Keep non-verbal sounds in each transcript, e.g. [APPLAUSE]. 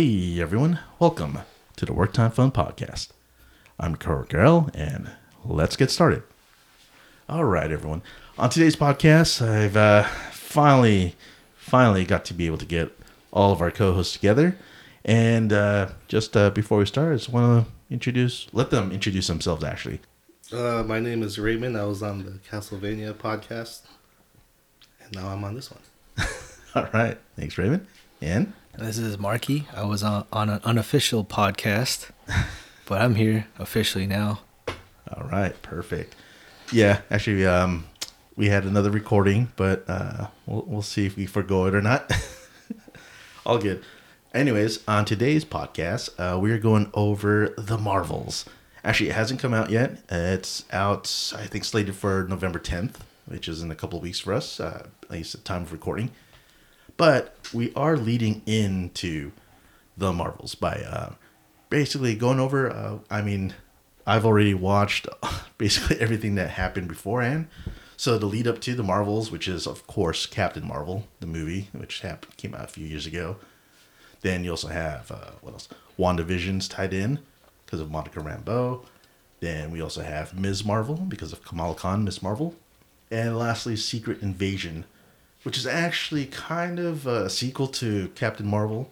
Hey everyone, welcome to the Work Time Fun Podcast. I'm Carl Garrell, and let's get started. All right, everyone. On today's podcast, I've uh, finally, finally got to be able to get all of our co-hosts together. And uh, just uh, before we start, I just want to introduce, let them introduce themselves. Actually, Uh, my name is Raymond. I was on the Castlevania podcast, and now I'm on this one. [LAUGHS] all right. Thanks, Raymond. And This is Marqui. I was on, on an unofficial podcast, [LAUGHS] but I'm here officially now. All right, perfect. Yeah, actually, um, we had another recording, but uh, we'll we'll see if we forgo it or not. [LAUGHS] All good. Anyways, on today's podcast, uh, we are going over the Marvels. Actually, it hasn't come out yet. It's out, I think, slated for November 10th, which is in a couple of weeks for us, uh, at least at time of recording. But we are leading into the Marvels by uh, basically going over. Uh, I mean, I've already watched [LAUGHS] basically everything that happened beforehand. So the lead up to the Marvels, which is of course Captain Marvel, the movie, which happened, came out a few years ago. Then you also have uh, what else? WandaVision's tied in because of Monica Rambeau. Then we also have Ms. Marvel because of Kamala Khan, Ms. Marvel. And lastly, Secret Invasion, which is actually kind of a sequel to Captain Marvel,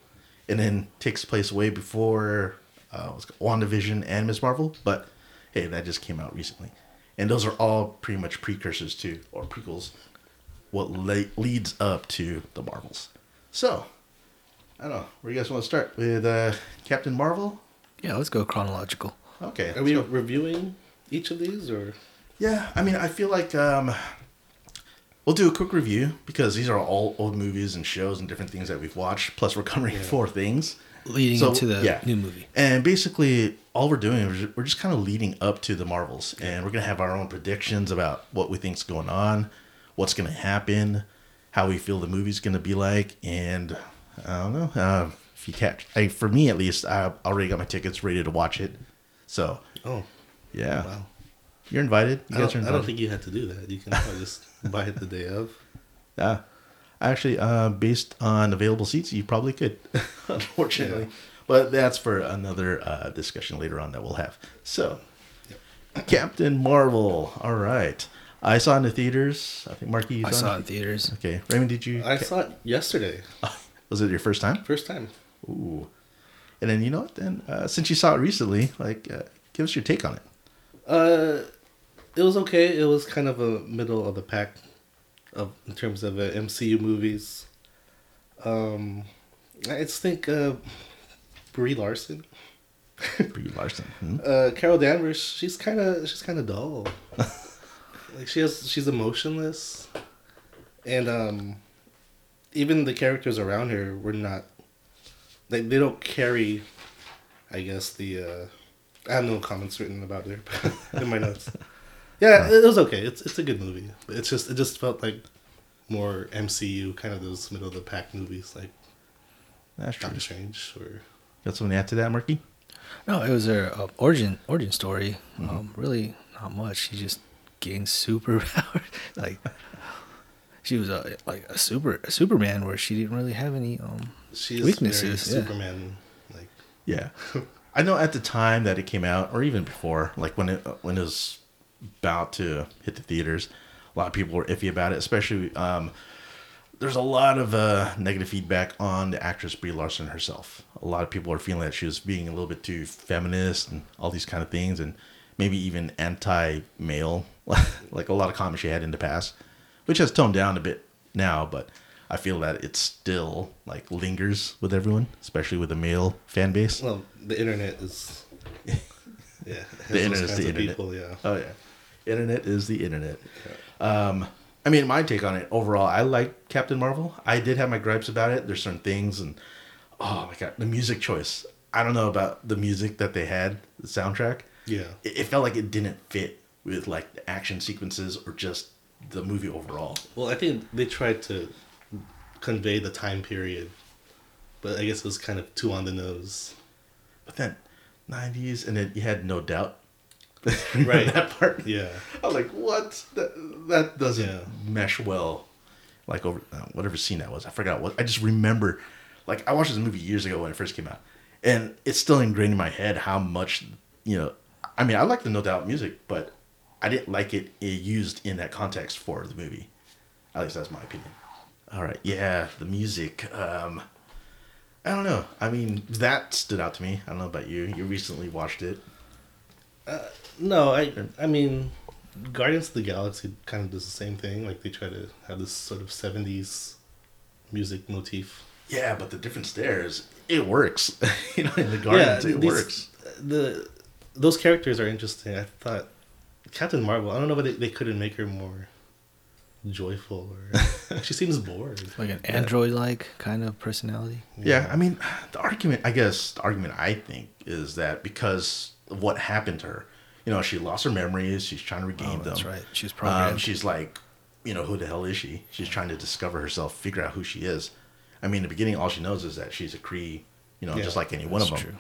and then takes place way before uh, what's it called, WandaVision and Ms. Marvel. But hey, that just came out recently, and those are all pretty much precursors to or prequels, what le- leads up to the Marvels. So, I don't know where you guys want to start with uh, Captain Marvel. Yeah, let's go chronological. Okay, Are we reviewing each of these, or Yeah, I mean, I feel like um, we'll do a quick review because these are all old movies and shows and different things that we've watched. Plus, we're covering four things. Leading So, into the yeah. new movie. And basically, all we're doing is we're just kind of leading up to the Marvels, and we're gonna have our own predictions about what we think's going on, what's gonna happen, how we feel the movie's gonna be like, and I don't know. Uh, if you catch, I, for me at least, I already got my tickets ready to watch it. So oh, yeah, wow! you're invited. You I don't, are I don't think you had to do that. You can just [LAUGHS] buy it the day of. Yeah. Actually, uh, based on available seats, you probably could, [LAUGHS] unfortunately. Yeah. But that's for another uh, discussion later on that we'll have. So, Captain Marvel. All right. I saw in the theaters. I think Marqui, you I saw, saw it it. in theaters. Okay. Raymond, did you? I saw it yesterday, [LAUGHS] Was it your first time? first time. Ooh. And then, you know what? Then, uh, since you saw it recently, like, uh, give us your take on it. Uh, it was okay. It was kind of a middle of the pack, of in terms of uh, MCU movies. Um, I just think uh, Brie Larson. [LAUGHS] Brie Larson. Hmm? Uh, Carol Danvers, she's kind of she's kind of dull. [LAUGHS] like she has she's emotionless, and um, even the characters around her were not. Like they don't carry, I guess the. Uh, I have no comments written about her [LAUGHS] in my notes. Yeah, it was okay. It's it's a good movie. It's just it just felt like more MCU kind of those middle of the pack movies like That's true. Doctor Strange or Got something to add to that, Marqui? No, it was her uh, origin origin story. Mm-hmm. Um, really not much. She just gained superpowers. [LAUGHS] like she was a like a super a Superman where she didn't really have any um she's Weaknesses, very yeah. Superman like Yeah, [LAUGHS] I know at the time that it came out, or even before, like when it when it was about to hit the theaters, a lot of people were iffy about it. Especially, um, there's a lot of uh, negative feedback on the actress Brie Larson herself. A lot of people are feeling that she was being a little bit too feminist and all these kind of things, and maybe even anti-male, [LAUGHS] like a lot of comments she had in the past, which has toned down a bit now, but. I feel that it still like lingers with everyone, especially with the male fan base. Well, the internet is. [LAUGHS] Yeah, The internet is the internet. People, yeah. Oh yeah, internet is the internet. Um, I mean, my take on it overall, I like Captain Marvel. I did have my gripes about it. There's certain things, and oh my god, the music choice. I don't know about the music that they had, the soundtrack. Yeah. It, it felt like it didn't fit with like the action sequences or just the movie overall. Well, I think they tried to convey the time period, but I guess it was kind of too on the nose. But then, '90s, and then you had No Doubt. Remember [LAUGHS] Right. that part. Yeah. I was like, what? That, that doesn't Yeah. mesh well. Like over uh, whatever scene that was, I forgot what. I just remember, like I watched this movie years ago when it first came out, and it's still ingrained in my head how much you know. I mean, I like the No Doubt music, but I didn't like it uh, used in that context for the movie. At least that's my opinion. All right, yeah, the music. Um, I don't know. I mean, that stood out to me. I don't know about you. You recently watched it. No, I I mean, Guardians of the Galaxy kind of does the same thing. Like they try to have this sort of seventies music motif. Yeah, but the difference there is it works. [LAUGHS] you know, in the Guardians, it these- works. The those characters are interesting. I thought Captain Marvel. I don't know, but they, they couldn't make her more joyful or [LAUGHS] she seems bored. Like an android like kind of personality. Yeah, I mean, the argument, I guess, the argument I think is that because of what happened to her, you know, she lost her memories, she's trying to regain Oh, that's them. right. She was Um, programmed. she's like, you know, who the hell is she? She's trying to discover herself, figure out who she is. I mean, in the beginning, all she knows is that she's a Kree, you know, Yeah, just like any one of them. true.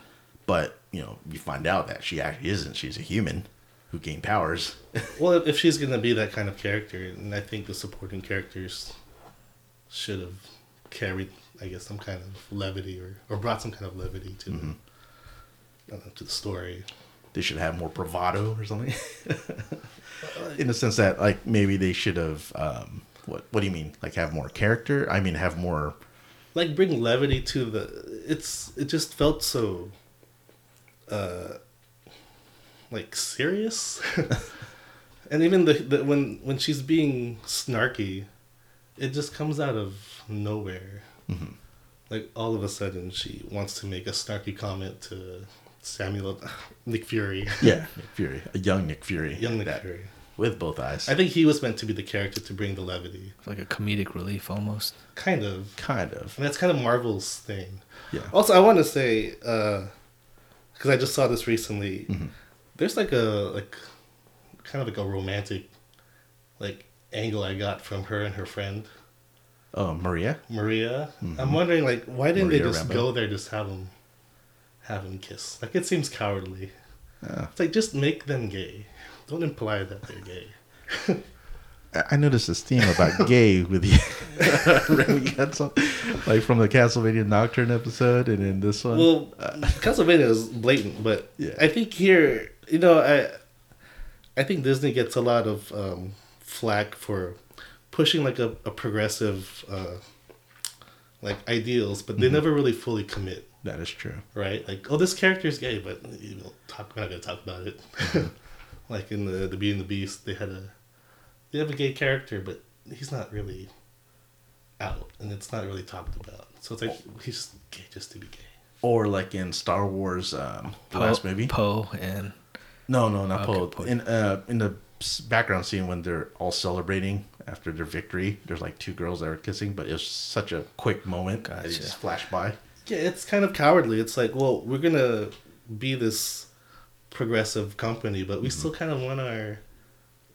But, you know, you find out that she actually isn't. She's a human who gained powers. [LAUGHS] Well, if, she's gonna be that kind of character, and I think the supporting characters should have carried, I guess, some kind of levity or, or brought some kind of levity to Mm-hmm. the, know, to the story. They should have more bravado or something. [LAUGHS] In the sense that, like, maybe they should have. Um, what What do you mean? Like, have more character? I mean, have more. Like bring levity to the. It's it just felt so. Uh, like serious, [LAUGHS] and even the, the when when she's being snarky, it just comes out of nowhere. Mm-hmm. Like all of a sudden, she wants to make a snarky comment to Samuel [LAUGHS] Nick Fury, [LAUGHS] Yeah, Nick Fury, a young Nick Fury, young Nick that- Fury. with both eyes. I think he was meant to be the character to bring the levity, It's like a comedic relief almost. kind of. kind of. And that's kind of Marvel's thing. Yeah. Also, I want to say, because I just saw this recently, Mm-hmm. there's like a like, kind of like a romantic, like angle I got from her and her friend Oh, Maria. Maria. I'm wondering like why didn't Maria they just Rambeau. go there just have them, have them kiss? Like it seems cowardly. It's like just make them gay. Don't imply that they're gay. I- noticed this theme about [LAUGHS] gay with you. Remember you had some, like from the Castlevania Nocturne episode, and then this one. Well, Castlevania is blatant, but Yeah. I think here, you know, I, I think Disney gets a lot of um, flack for pushing like a, a progressive, uh, like ideals, but they Mm-hmm. never really fully commit, that is true. right? Like, oh, this character is gay, but you know, talk, we're not gonna talk about it. Mm-hmm. [LAUGHS] like in the the Beauty and the Beast, they had a, they have a gay character, but he's not really out, and it's not really talked about. So it's like he's just gay just to be gay. Or like in Star Wars, um, the last movie. Poe and No, no, not Okay, Poe. Poe. In uh, in the background scene when they're all celebrating after their victory, there's like two girls that are kissing, but it's such a quick moment that it Gotcha. just flashed by. Yeah, it's kind of cowardly. It's like, well, we're gonna be this progressive company, but we still kind of want our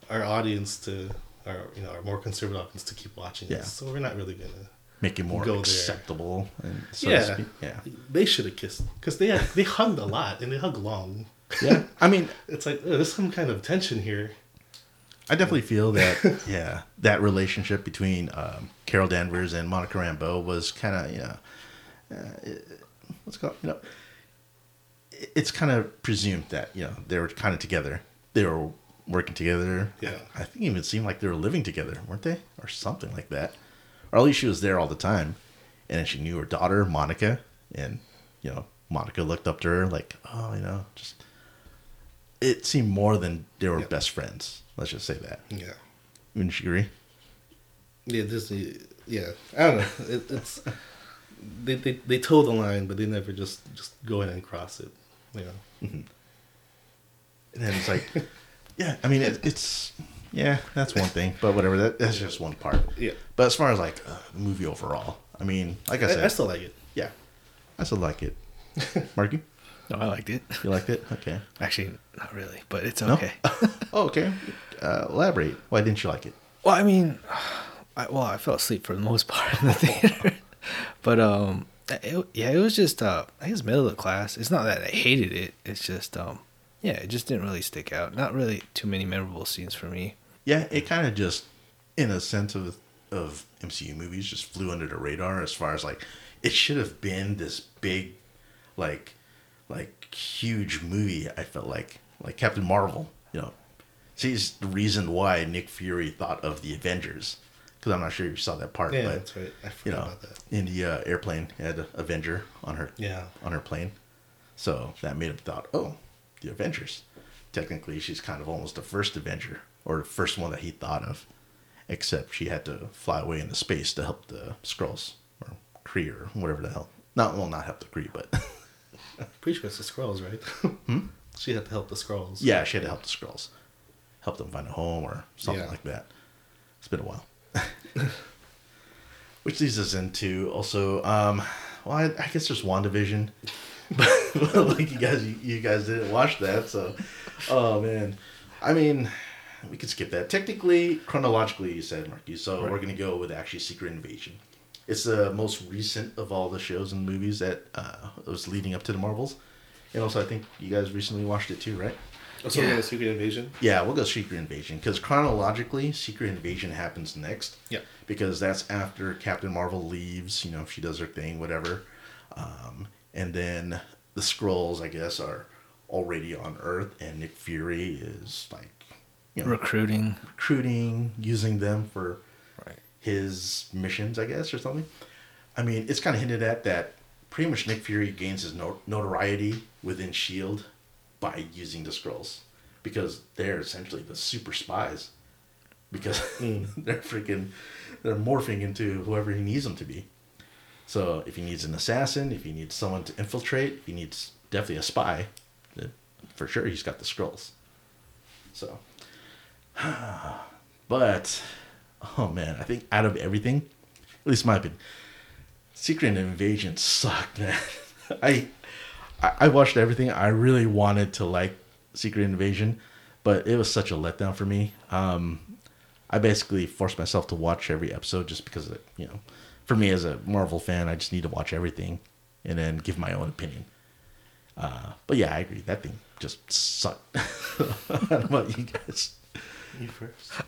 our audience to, our you know, our more conservative audience to keep watching Yeah. us. So we're not really gonna. Make it more acceptable. And so yeah, yeah, They should have kissed because they had, they hugged a lot and they hug long. yeah. I mean, [LAUGHS] It's like oh, there's some kind of tension here. I definitely feel that yeah, that relationship between um, Carol Danvers and Monica Rambeau was kind of you know, uh, what's it called you know, it's kind of presumed that you know they were kind of together, they were working together. Yeah. I think it even seemed like they were living together, weren't they, or something like that, or at least she was there all the time, and she knew her daughter Monica, and you know Monica looked up to her like oh you know just. It seemed more than they were Yeah. best friends. Let's just say that. Yeah, Wouldn't you agree? yeah, Disney. Yeah, I don't know. It, it's they, they they toe the line, but they never just just go in and cross it. You know. And then it's like, yeah, I mean, it, it's, yeah, that's one thing, but whatever, that, that's just one part. Yeah. But as far as like uh, the movie overall, I mean, like I said, I, I still like it. yeah, I still like it. Marqui, [LAUGHS] no, I liked it. you liked it? Okay. Actually, not really, but it's No? okay. [LAUGHS] Oh, okay. Uh, elaborate. Why didn't you like it? well, I mean, [SIGHS] I, well, I fell asleep for the most part in the [LAUGHS] theater, but um, it, yeah, it was just uh, I guess middle of the class. It's not that I hated it. It's just um, yeah, it just didn't really stick out. Not really too many memorable scenes for me. Yeah, it kind of just, in a sense of of MCU movies, just flew under the radar as far as like it should have been this big, like, like huge movie. I felt like like Captain Marvel. You know, she's the reason why Nick Fury thought of the Avengers. Because I'm not sure you saw that part, Yeah, but that's right. I you know, about that. in the uh, airplane, had Avenger on her Yeah. on her plane. So that made him thought, oh, the Avengers. Technically, she's kind of almost the first Avenger, or the first one that he thought of, except she had to fly away into space to help the Skrulls, or Kree, or whatever the hell. Not, well, not help the Kree, but [LAUGHS] Pretty sure it's the Skrulls, right? hmm? She had to help the Skrulls. yeah, she had to help the Skrulls. Help them find a home or something Yeah. like that. It's been a while. [LAUGHS] Which leads us into also, um, well, I, I guess there's WandaVision. [LAUGHS] but like you guys, you, you guys didn't watch that, so oh man. I mean, we could skip that. Technically, chronologically, you said Marqui, so we're gonna go with actually Secret Invasion. It's the most recent of all the shows and movies that uh, was leading up to the Marvels, and also I think you guys recently watched it too, right? Oh, so Yeah. yeah. Secret Invasion. Yeah, we'll go Secret Invasion because chronologically, Secret Invasion happens next. Yeah. Because that's after Captain Marvel leaves. You know, she does her thing, whatever. Um, and then the Skrulls, I guess, are already on Earth, and Nick Fury is like, you know, Recruiting. recruiting, using them for Right. his missions, I guess, or something. I mean, it's kind of hinted at that pretty much Nick Fury gains his no- notoriety within S.H.I.E.L.D. By using the Skrulls because they're essentially the super spies because mm. [LAUGHS] they're freaking, they're morphing into whoever he needs them to be. So if he needs an assassin, if he needs someone to infiltrate, he needs definitely a spy, for sure he's got the Skrulls So, [SIGHS] but oh man, I think out of everything, at least my opinion, Secret Invasion sucked, man. [LAUGHS] I, I I watched everything. I really wanted to like Secret Invasion, but it was such a letdown for me. Um, I basically forced myself to watch every episode just because, of, you know, for me as a Marvel fan, I just need to watch everything and then give my own opinion. Uh, but yeah, I agree. That thing just sucked. [LAUGHS] I don't know about you guys. You first. [LAUGHS]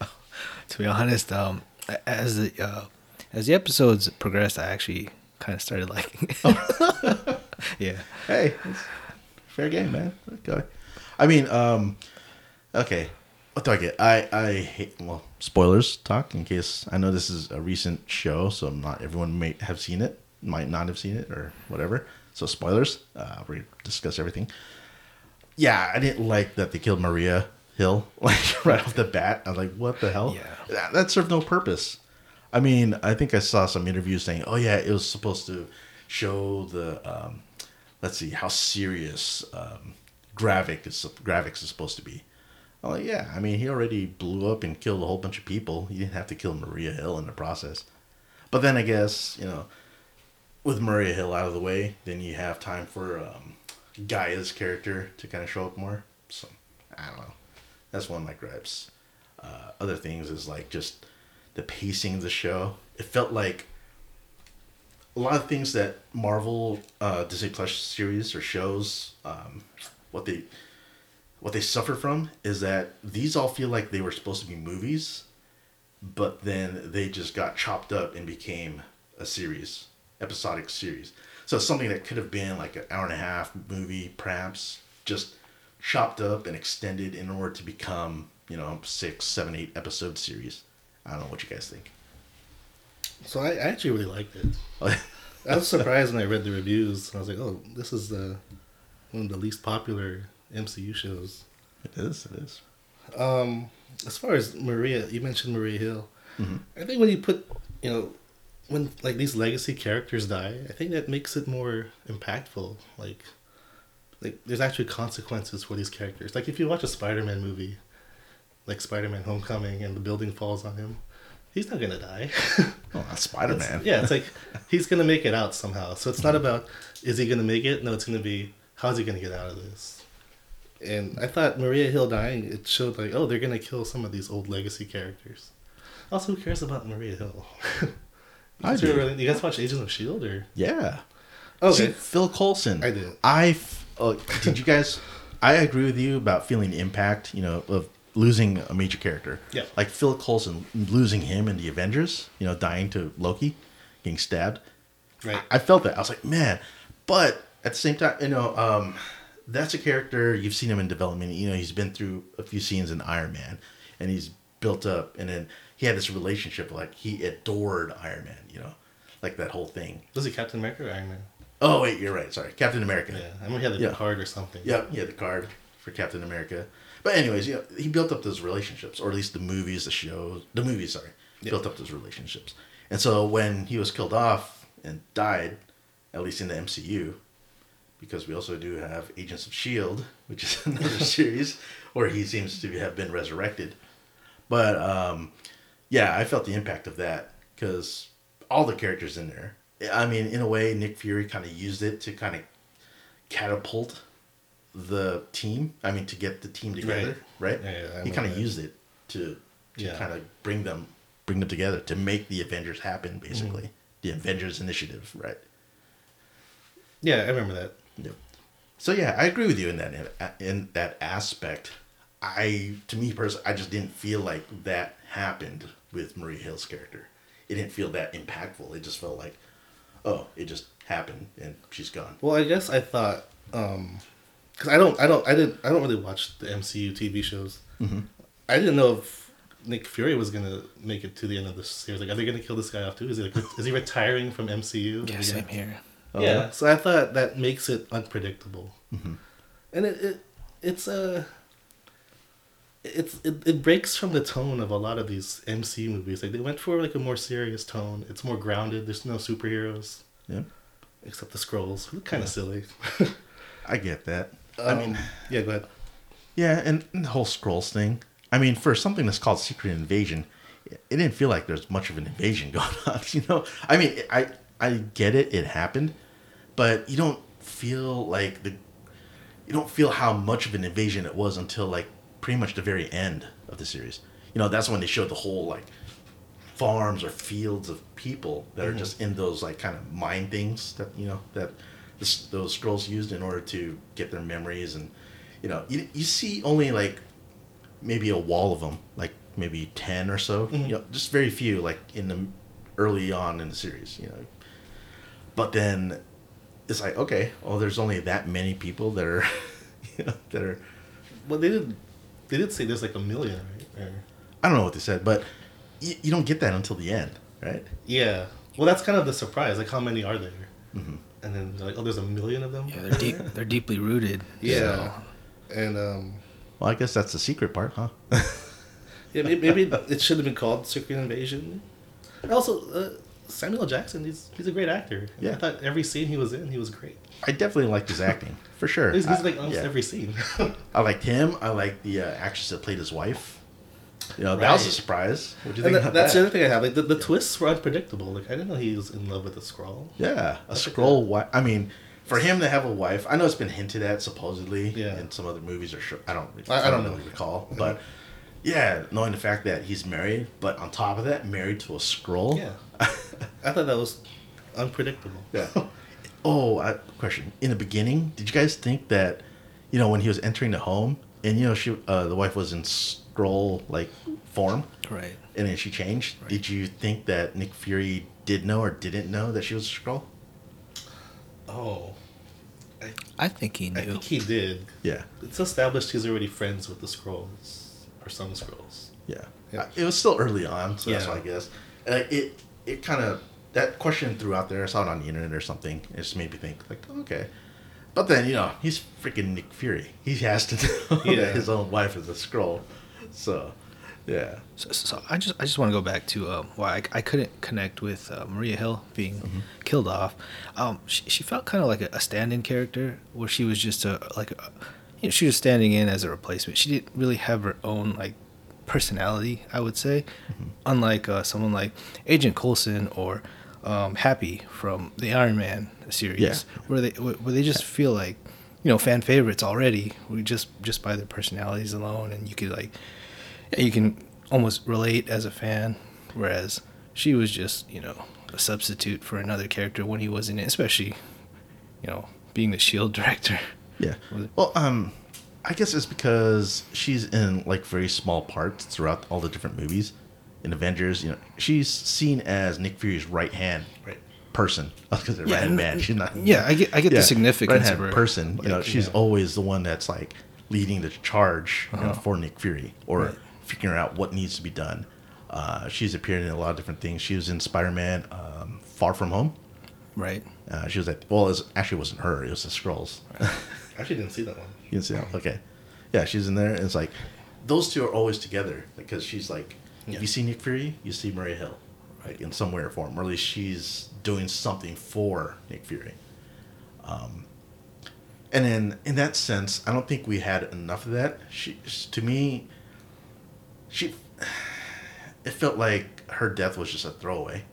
To be honest, um, as the uh, as the episodes progressed, I actually kind of started liking. it. [LAUGHS] [LAUGHS] yeah. Hey, it's fair game, man. Okay. I mean, um, okay. What do I get? I I hate well spoilers talk in case I know this is a recent show, so not everyone may have seen it, might not have seen it or whatever. So spoilers. Uh, we discuss everything. Yeah, I didn't like that they killed Maria Hill [LAUGHS] like right off the bat. I was like, what the hell? Yeah. that, that served no purpose. I mean, I think I saw some interviews saying, "Oh yeah, it was supposed to show the um, let's see how serious um, Gravik is Gravik's is supposed to be." I'm like, yeah, I mean, he already blew up and killed a whole bunch of people. He didn't have to kill Maria Hill in the process. But then I guess you know, with Maria Hill out of the way, then you have time for um, Gaia's character to kind of show up more. So I don't know. That's one of my gripes. Uh, other things is like just the pacing of the show. It felt like a lot of things that Marvel uh, Disney Plus series or shows, um, what they what they suffer from is that these all feel like they were supposed to be movies, but then they just got chopped up and became a series, episodic series. So something that could have been like an hour and a half movie, perhaps, just chopped up and extended in order to become, you know, six, seven, eight episode series. I don't know what you guys think. So I, I actually really liked it. [LAUGHS] I was surprised when I read the reviews. I was like, oh, this is the one of the least popular MCU shows. it is, it is. Um, as far as Maria, you mentioned Maria Hill. Mhm. I think when you put, you know, when like these legacy characters die, I think that makes it more impactful. Like, like there's actually consequences for these characters. Like if you watch a Spider-Man movie, like Spider-Man: Homecoming, and the building falls on him, he's not gonna die. [LAUGHS] Oh, that's Spider Man. Yeah, it's like he's gonna make it out somehow. So it's not about is he gonna make it? No, it's gonna be how's he gonna get out of this. And I thought Maria Hill dying, it showed like, oh, they're gonna kill some of these old legacy characters. Also, who cares about Maria Hill? [LAUGHS] you, I guys do. really, you guys watch Agents of Shield or? Yeah. Okay. See, Phil Coulson. I did. I f- oh, did you guys? I agree with you about feeling impact. You know, of losing a major character. Yeah. Like Phil Coulson losing him in the Avengers. You know, dying to Loki, getting stabbed. Right. I, I felt that. I was like, man, but at the same time, you know, um, that's a character you've seen him in development. You know, he's been through a few scenes in Iron Man, and he's built up, and then he had this relationship like he adored Iron Man. You know, like that whole thing. Was he Captain America or Iron Man? Oh wait, you're right. Sorry, Captain America. Yeah, I remember he had the Yeah. card or something. Yep, he had the card for Captain America. But anyways, you know, he built up those relationships, or at least the movies, the shows, the movies, sorry, Yeah. built up those relationships. And so when he was killed off and died, at least in the MCU, because we also do have Agents of Shield, which is [LAUGHS] another [LAUGHS] series where he seems to have been resurrected. But um, yeah, I felt the impact of that because all the characters in there. I mean, in a way, Nick Fury kind of used it to kind of catapult the team. I mean, to get the team together, right? Yeah, yeah, he kind of used it to to Yeah. kind of bring them bring them together to make the Avengers happen, Mm-hmm. basically. The Avengers Initiative, right? Yeah, I remember that. Yep. So yeah, I agree with you in that in that aspect. I to me personally, I just didn't feel like that happened with Marie Hill's character. It didn't feel that impactful. It just felt like, oh, it just happened and she's gone. Well, I guess I thought because I don't, I don't, I didn't, I don't really watch the MCU TV shows. Mm-hmm. I didn't know if Nick Fury was gonna make it to the end of the series. Like, are they gonna kill this guy off too? Is he like, is he retiring from MCU? Yeah, same here. Oh, yeah. So I thought that makes it unpredictable, Mm-hmm. and it, it it's a. It's it, it breaks from the tone of a lot of these MCU movies. Like they went for like a more serious tone. It's more grounded. There's no superheroes Yeah, except the Skrulls. Kind of silly. [LAUGHS] I get that. I mean, Um, yeah, go ahead. yeah, and, and the whole Skrulls thing. I mean, for something that's called Secret Invasion, it didn't feel like there's much of an invasion [LAUGHS] going on. You know, I mean, I I get it, it happened, but you don't feel like the you don't feel how much of an invasion it was until like pretty much the very end of the series. You know, that's when they showed the whole like farms or fields of people that are just in those like kind of mind things that you know that this, those Skrulls used in order to get their memories and you know you, you see only like maybe a wall of them like maybe 10 or so you know just very few like in the early on in the series you know but then it's like okay well there's only that many people that are [LAUGHS] you know that are Well, they did. They did say there's like a million, right? I don't know what they said but you, you don't get that until the end right yeah. Well, that's kind of the surprise. Like, how many are there? Mm-hmm. And then like, oh, there's a million of them. Yeah, they're deep. [LAUGHS] they're deeply rooted. Yeah. And um, well i guess that's the secret part huh [LAUGHS] yeah, maybe, maybe it should have been called Secret Invasion. And also, uh, Samuel Jackson, he's he's a great actor. Yeah. I thought every scene he was in, he was great. i definitely liked his acting for sure He's, he's I- like almost yeah. every scene. [LAUGHS] I liked him. I liked the uh, actress that played his wife. You know, that was a surprise. What do you and think that, that's that? the other thing I have. Like the, the twists were unpredictable. Like I didn't know he was in love with a Skrull. Yeah, a Skrull wife. I mean, for him to have a wife, I know it's been hinted at supposedly Yeah. in some other movies or show. I don't. I- I don't really recall, but yeah, knowing the fact that he's married, but on top of that, married to a Skrull. Yeah. I thought that was unpredictable. [LAUGHS] Yeah. oh, I, question. In the beginning, did you guys think that, you know, when he was entering the home, and you know, she, uh, the wife was in Skrull like form, Right. and then she changed. Did you think that Nick Fury did know or didn't know that she was a Skrull? Oh, I, I think he knew. I think he did. Yeah. It's established he's already friends with the Skrulls or some Skrulls. Yeah. Yeah. It was still early on, so that's why I guess. Uh, it it kind of that question threw out there. I saw it on the internet or something. It just made me think like, okay. But then you know he's freaking Nick Fury. He has to know [LAUGHS] Yeah. that his own wife is a Skrull. So, yeah. So, so I just I just want to go back to um, why I, I couldn't connect with uh, Maria Hill being killed off. Um, she, she felt kind of like a, a stand-in character where she was just a like a, you know she was standing in as a replacement. She didn't really have her own like personality. I would say, unlike uh, someone like Agent Coulson or um, Happy from the Iron Man series, Yeah. where they where they just feel like you know fan favorites already. We just just by their personalities alone, and you could like you can almost relate as a fan. Whereas she was just, you know, a substitute for another character when he wasn't in, especially, you know, being the Shield [LAUGHS] director. Yeah. Well, um, I guess it's because she's in like very small parts throughout all the different movies. In Avengers, you know, she's seen as Nick Fury's right hand. Right. person [LAUGHS] because they're Yeah, red and- man. She's not. yeah, I get- I get the significance red-hand of her. person. You know, she's yeah. always the one that's like leading the charge you know, for Nick Fury or Uh-huh. Right. figuring out what needs to be done. Uh, she's appeared in a lot of different things. She was in Spider Man um, Far From Home. Right. Uh, she was like, well, it was, actually wasn't her. It was the Skrulls. [LAUGHS] I actually didn't see that one. You can see that. Okay. Yeah, she's in there. And it's like, those two are always together because she's like, Yeah. you see Nick Fury, you see Maria Hill, right? In some way or form. Or at least she's doing something for Nick Fury. Um, and then in that sense, I don't think we had enough of that. She, to me, she, [SIGHS] it felt like her death was just a throwaway.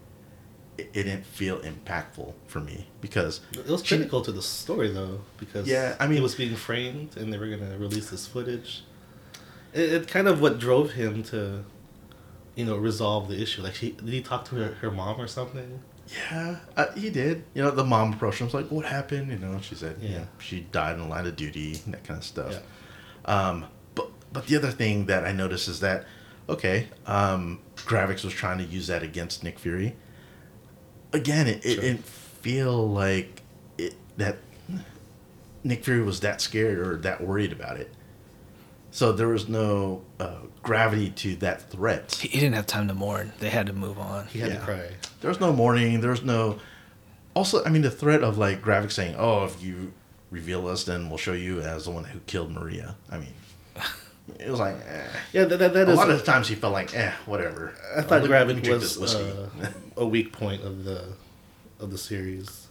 It, it didn't feel impactful for me because It was she- critical to the story though, because Yeah, I mean- it was being framed and they were gonna release this footage. It, it kind of what drove him to, you know, resolve the issue. Like, he did he talk to her, her mom or something? Yeah, uh, he did. You know, the mom approached him. Was like, "What happened?" You know, she said, "Yeah, she died in the line of duty," and that kind of stuff. Yeah. Um, but but the other thing that I noticed is that, okay, um, Gravix was trying to use that against Nick Fury. Again, it, it Sure. didn't feel like it that Nick Fury was that scared or that worried about it. So there was no uh, gravity to that threat. He, he didn't have time to mourn. They had to move on. He had Yeah. to cry. There was no mourning. There was no. Also, I mean, the threat of like Gravik saying, "Oh, if you reveal us, then we'll show you as the one who killed Maria." I mean, it was like, eh. Yeah, that, that, that a is. lot of the times he felt like, "Eh, whatever." I thought let me Gravik was uh, [LAUGHS] a weak point of the of the series.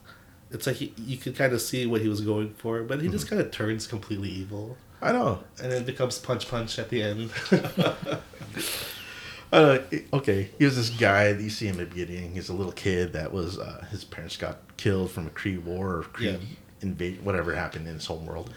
It's like he, you could kind of see what he was going for, but he just Mm-hmm. kind of turns completely evil, I know. and then it becomes punch punch at the end. [LAUGHS] Uh, okay, he was this guy that you see him at the beginning. He's a little kid that was uh, his parents got killed from a Kree war or Kree Yeah. invasion, whatever happened in his home world,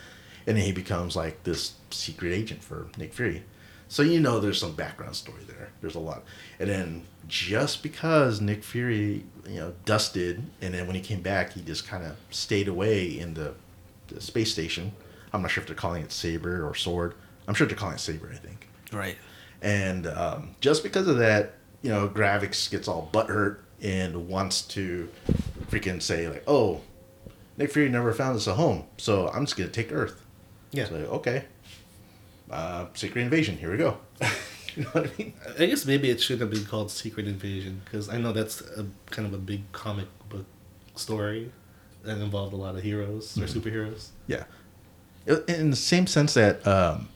and then he becomes like this secret agent for Nick Fury. So you know there's some background story there. There's a lot, and then just because Nick Fury, you know, dusted, and then when he came back, he just kind of stayed away in the, the space station. I'm not sure if they're calling it Saber or Sword. I'm sure they're calling it Saber. I think. Right. And um, just because of that, you know, Gravix gets all butthurt and wants to freaking say like, "Oh, Nick Fury never found us a home, so I'm just gonna take Earth." yeah, So okay, uh, Secret Invasion. Here we go. [LAUGHS] you know what I mean? I guess maybe it should have been called Secret Invasion because I know that's a kind of a big comic book story that involved a lot of heroes or Mm-hmm. superheroes. Yeah. In the same sense that um,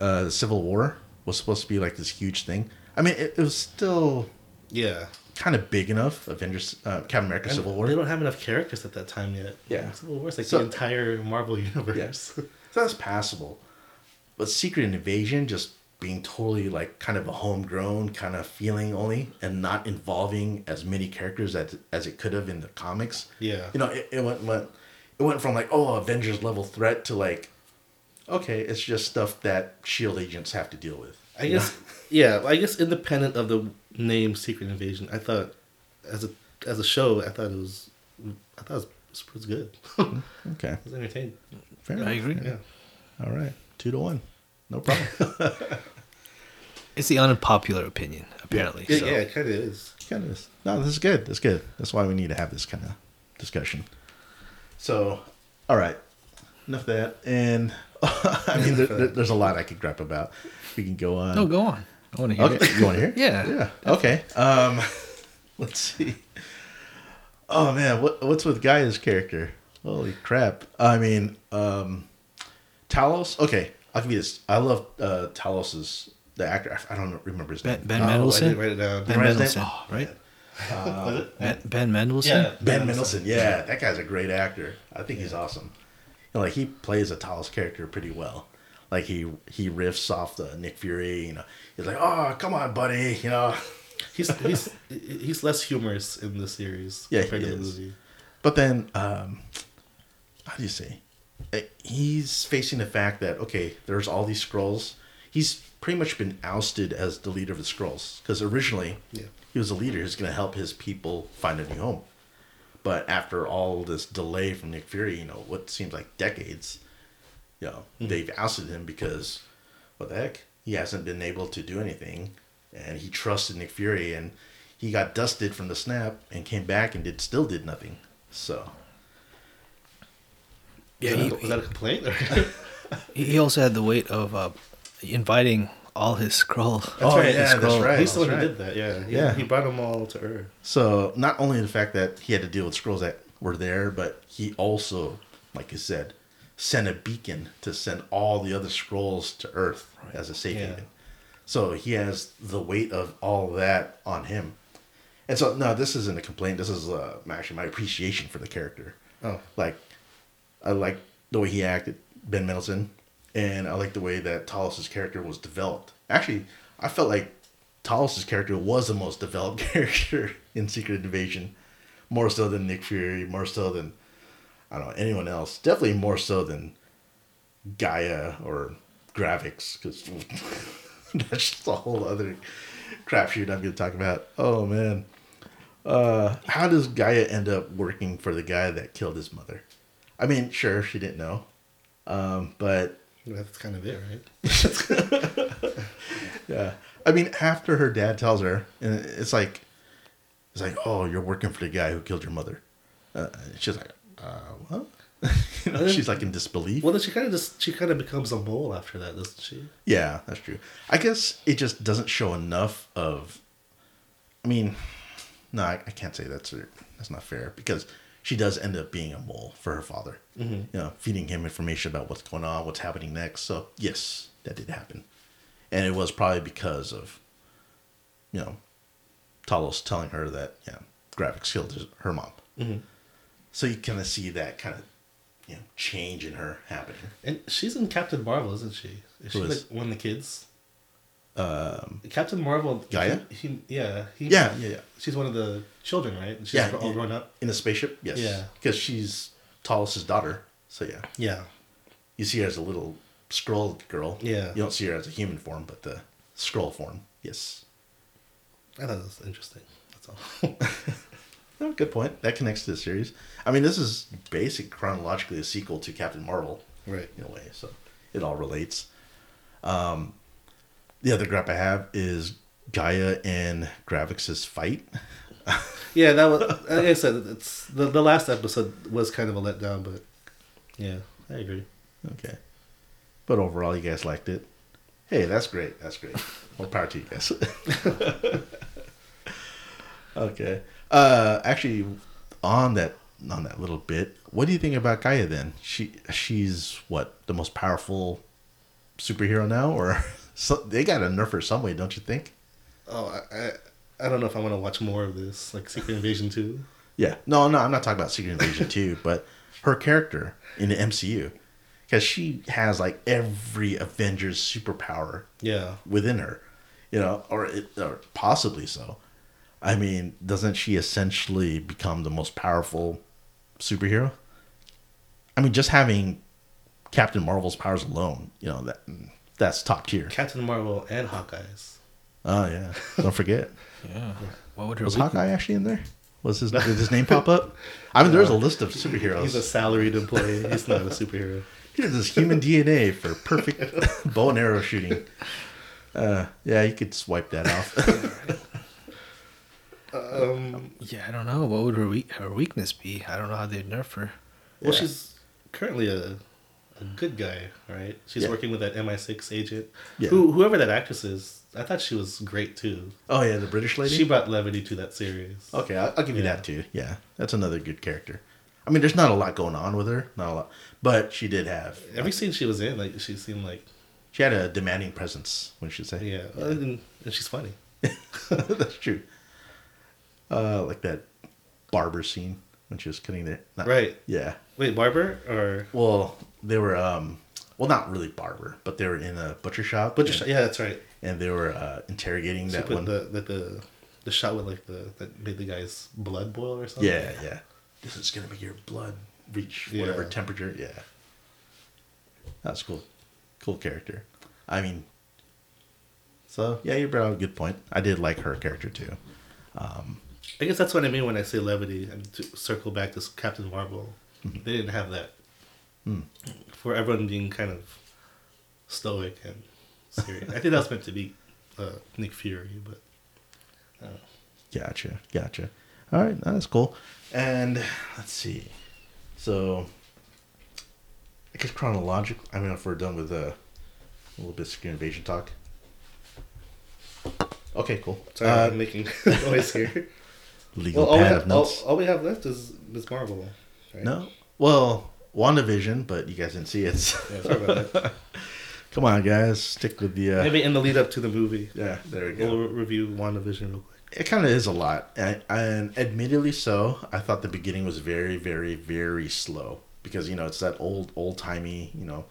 uh, Civil War was supposed to be like this huge thing. I mean, it, it was still Yeah, kind of big enough. Avengers, uh, Captain America, And Civil War. They don't have enough characters at that time yet. Yeah. Civil War's like So- the entire Marvel universe. Yes. So that's passable. But Secret Invasion just being totally like kind of a homegrown kind of feeling only and not involving as many characters as, as it could have in the comics. Yeah. You know, it, it went, went it went from like, oh, Avengers level threat to like, okay, it's just stuff that shield agents have to deal with. I you know? guess. [LAUGHS] Yeah, I guess independent of the name Secret Invasion, I thought as a as a show, I thought it was, I thought it was, [LAUGHS] it was good. I Okay. was entertained. Fair I agree. Yeah. All right. Two to one. No problem. [LAUGHS] It's the unpopular opinion, apparently. Yeah, so. yeah, it kind of is. kind of is. No, this is good. That's good. That's why we need to have this kind of discussion. So, all right, enough of that. And [LAUGHS] I mean, there, there- there's a lot I could grab about. We can go on. No, go on. I want to hear Okay, it. you want to hear? Yeah. Yeah. Okay. Um, [LAUGHS] let's see. Oh man, what what's with Gaia's character? Holy crap! I mean, um, Talos. Okay, I'll give you this. I love uh, Talos's the actor. I I don't remember his Ben, name. ben Oh, I Mendelsohn? didn't write it down. Ben Remember? Mendelsohn, Oh, right? Was it? Ben, ben Mendelsohn? Yeah. Ben Mendelsohn. Yeah, that guy's a great actor. I think he's awesome. You know, like he plays a Talos character pretty well. Like he he riffs off the Nick Fury. You know, he's like, "Oh, come on, buddy." You know, [LAUGHS] He's he's he's less humorous in the series Yeah, compared he to the is. movie. but then um, how do you say? Eh, He's facing the fact that okay, there's all these Skrulls. He's pretty much been ousted as the leader of the Skrulls because originally Yeah. He was a leader who's going to help his people find a new home. But after all this delay from Nick Fury, you know, what seems like decades, you know, they've ousted him because what the heck? He hasn't been able to do anything and he trusted Nick Fury and he got dusted from the snap and came back and did still did nothing. So Yeah, that, he, a, is that a complaint? [LAUGHS] He also had the weight of uh, inviting all his Skrulls. Oh, right, yeah, that's right. He's the one who did that. Yeah, he, Yeah. He brought them all to Earth. So not only the fact that he had to deal with Skrulls that were there, but he also, like I said, sent a beacon to send all the other Skrulls to Earth as a safe Yeah. haven. So he has the weight of all that on him. And so no, this isn't a complaint. This is uh, actually my appreciation for the character. Oh, Like, I like the way he acted, Ben Mendelsohn, and I like the way that Talos's character was developed. Actually, I felt like Talos's character was the most developed [LAUGHS] character in Secret Invasion, more so than Nick Fury, more so than I don't know anyone else. Definitely more so than Gaia or Gravix, because [LAUGHS] that's just a whole other crapshoot I'm going to talk about. Oh man, uh, how does Gaia end up working for the guy that killed his mother? I mean, sure, she didn't know, um, but that's kind of it, right? [LAUGHS] yeah, I mean, after her dad tells her, and it's like, it's like, oh, you're working for the guy who killed your mother. Uh, she's like, uh, what? [LAUGHS] you know, she's like in disbelief. Well, then she kind of just she kind of becomes a mole after that, doesn't she? Yeah, that's true. I guess it just doesn't show enough of. I mean, no, I, I can't say that's that's not fair because she does end up being a mole for her father. Mm-hmm. You know, feeding him information about what's going on, what's happening next. So yes, that did happen, and it was probably because of, you know, Talos telling her that yeah, Gravix killed her mom. Mm-hmm. So you kind of see that kind of, you know, change in her happening. And she's in Captain Marvel, isn't she? Is she Who like one of the kids? Um, Captain Marvel. Gaia? He, he- yeah. He, yeah, yeah, yeah. She's one of the children, right? She's Yeah, all yeah. grown up. In a spaceship, yes. Yeah. Because she's Talos' daughter. So yeah, Yeah. you see her as a little Skrull girl. Yeah. You don't see her as a human form, but the Skrull form. Yes. I thought that was interesting. That's all. [LAUGHS] Oh, good point. That connects to the series. I mean, this is basic chronologically a sequel to Captain Marvel right. in a way, so it all relates. Um, the other grap I have is Gaia and Gravix's fight. Yeah, that was. Like I said, it's the the last episode was kind of a letdown, but yeah, I agree. Okay. But overall, you guys liked it. Hey, that's great. That's great. More power to you guys. [LAUGHS] okay. Uh, actually, on that on that little bit, what do you think about Gaia then? She she's what the most powerful superhero now, or so, they got to nerf her some way, don't you think? Oh, I I, I don't know if I want to watch more of this, like Secret Invasion two. Yeah. No, no, I'm not talking about Secret Invasion 2, [LAUGHS] but her character in the MCU. Because she has like every Avengers superpower Yeah. within her, you know, or, it, or possibly so. I mean, doesn't she essentially become the most powerful superhero? I mean, just having Captain Marvel's powers alone, you know, that mm, that's top tier. Captain Marvel and Hawkeyes. Oh yeah, don't forget. [LAUGHS] Yeah. What would Was weakness- Hawkeye actually in there? Was his did his name pop up? I mean, there's a list of superheroes. He's a salaried employee. He's not a [LAUGHS] superhero. Here's this human DNA for perfect [LAUGHS] bow and arrow shooting. Uh, yeah, you could swipe that off. Um, Yeah, I don't know. What would her weak her weakness be? I don't know how they'd nerf her. well, Yeah. she's currently a, a good guy, right? She's Yeah. working with that MI6 agent. Yeah. Who, whoever that actress is, I thought she was great too. oh yeah, the British lady. She brought levity to that series. okay, I'll, I'll give you Yeah. that too. Yeah, that's another good character. I mean, there's not a lot going on with her, not a lot, but she did have. Every scene she was in, like she seemed like, She had a demanding presence. What should say? yeah, And, and she's funny. [LAUGHS] that's true. Uh, like that barber scene when she was cutting their. Not, Right. Yeah. Wait, Barber or Well, they were um, well, not really barber, but they were in a butcher shop. Butcher? and- Shop? Yeah, that's right. and they were uh, interrogating She that one. the, the the the shot with like the that made the guy's blood boil or something. yeah, yeah. This is gonna make your blood reach whatever Yeah. temperature. Yeah, that's cool. Cool character. I mean, so yeah, you brought up a good point. I did like her character too. Um, I guess that's what I mean when I say levity. And to circle back to Captain Marvel, Mm-hmm. they didn't have that. Hmm. For everyone being kind of stoic and serious. I think that was meant to be uh, Nick Fury, but Gotcha, gotcha. All right, that's cool. And let's see. So, I guess chronological. I mean, if we're done with uh, a little bit of invasion talk. Okay, cool. Sorry, Uh, I'm making [LAUGHS] noise here. [LAUGHS] legal Well, all we, have, all, all we have left is Miss Marvel. Right? No, well, WandaVision, but you guys didn't see it. so- Yeah, sorry about that. [LAUGHS] Come on, guys, stick with the. Uh, Maybe in the lead up to the movie, Yeah, there we go. we'll re- review WandaVision real quick. It kind of is a lot, and, and admittedly so. I thought the beginning was very, very, very slow because you know it's that old, old timey, you know,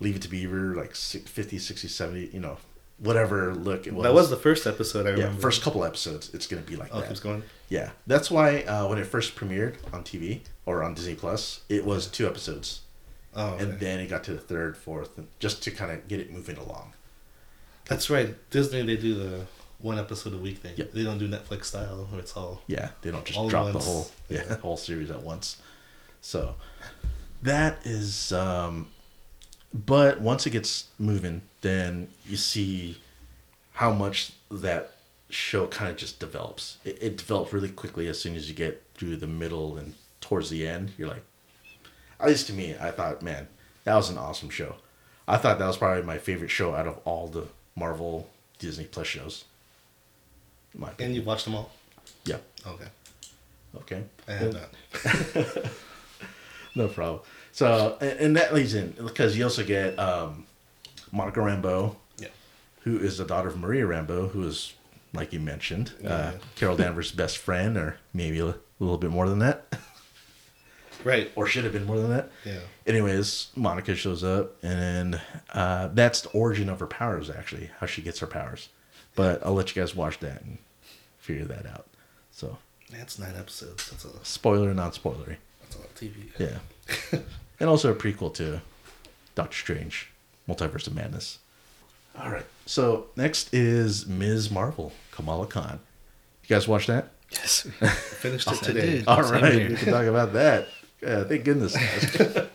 Leave It to Beaver, like si- 50, 60, 70, you know, whatever look it was. That was the first episode I yeah first couple episodes. It's gonna be like Oh, that. keeps going. Yeah, that's why uh, when it first premiered on TV or on Disney Plus, it was two episodes, Oh, okay. and then it got to the third, fourth, and just to kind of get it moving along. that's right. Disney they do the one episode a week thing. Yep. They don't do Netflix style where it's all. Yeah, they don't just drop the whole yeah whole series at once. So that is, um, but once it gets moving, then you see how much that show kind of just develops. It, it develops really quickly as soon as you get through the middle and towards the end. You're like, at least to me, I thought, man, that was an awesome show. I thought that was probably my favorite show out of all the Marvel Disney Plus shows. My And opinion. you watched them all. yeah. Okay, Okay. I have not. [LAUGHS] No problem. So, and, and that leads in because you also get um, Monica Rambeau, Yeah. who is the daughter of Maria Rambeau, who is, like you mentioned, uh, Carol Danvers' best friend, or maybe a little bit more than that, Right. or should have been more than that. Yeah. Anyways, Monica shows up, and uh, that's the origin of her powers, actually, how she gets her powers. But I'll let you guys watch that and figure that out. So, That's nine episodes. That's a spoiler, not spoilery. that's a lot of TV. Yeah. [LAUGHS] and also a prequel to Doctor Strange, Multiverse of Madness. All right. So next is Ms. Marvel, Kamala Khan. You guys watch that? Yes. [LAUGHS] Finished it today. All right. We can talk about that. Yeah, thank goodness. [LAUGHS]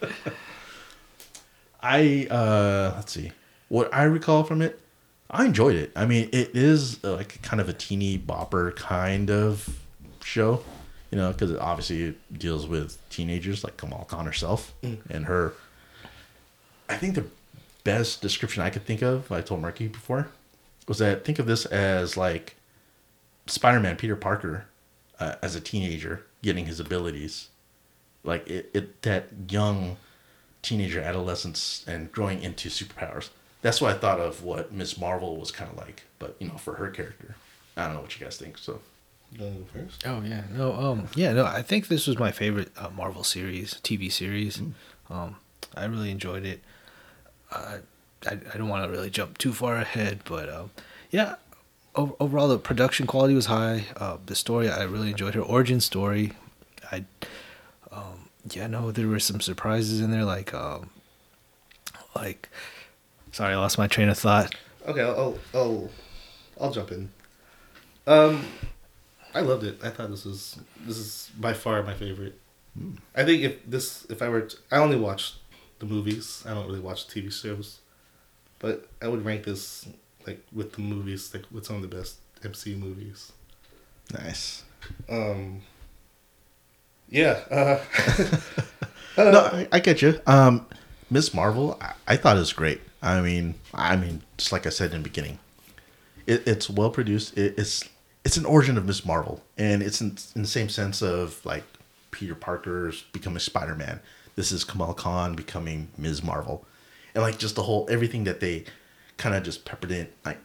I uh let's see. What I recall from it, I enjoyed it. I mean, it is uh, like kind of a teeny bopper kind of show, you know, because it obviously it deals with teenagers like Kamala Khan herself and her. I think the best description I could think of, I told Marqui before, was that think of this as like Spider-Man, Peter Parker, uh, as a teenager getting his abilities, like it, it that young teenager adolescence and growing into superpowers. That's what I thought of what Miss Marvel was kind of like, but you know, for her character, I don't know what you guys think. So You wanna go first? Oh yeah, no, um, yeah, no. I think this was my favorite uh, Marvel series, TV series. Um, I really enjoyed it. I, I, I don't want to really jump too far ahead, but um, yeah, o- overall the production quality was high. Uh, the story I really enjoyed her origin story. I, um, yeah, no, there were some surprises in there, like, um, like, sorry, I lost my train of thought. Okay, I'll, I'll I'll I'll jump in. Um, I loved it. I thought this was this is by far my favorite. I think if this if I were to, I only watch the movies. I don't really watch TV shows, but I would rank this like with the movies like with some of the best MC movies. nice. Um. Yeah. Uh, [LAUGHS] no, I, I get you. Um, Miss Marvel, I, I thought it was great. I mean, I mean, just like I said in the beginning, it, it's well produced. It, it's it's an origin of Miss Marvel, and it's in, in the same sense of like Peter Parker's becoming Spider Man. This is Kamala Khan becoming Ms. Marvel, and like just the whole everything that they kind of just peppered in. Like,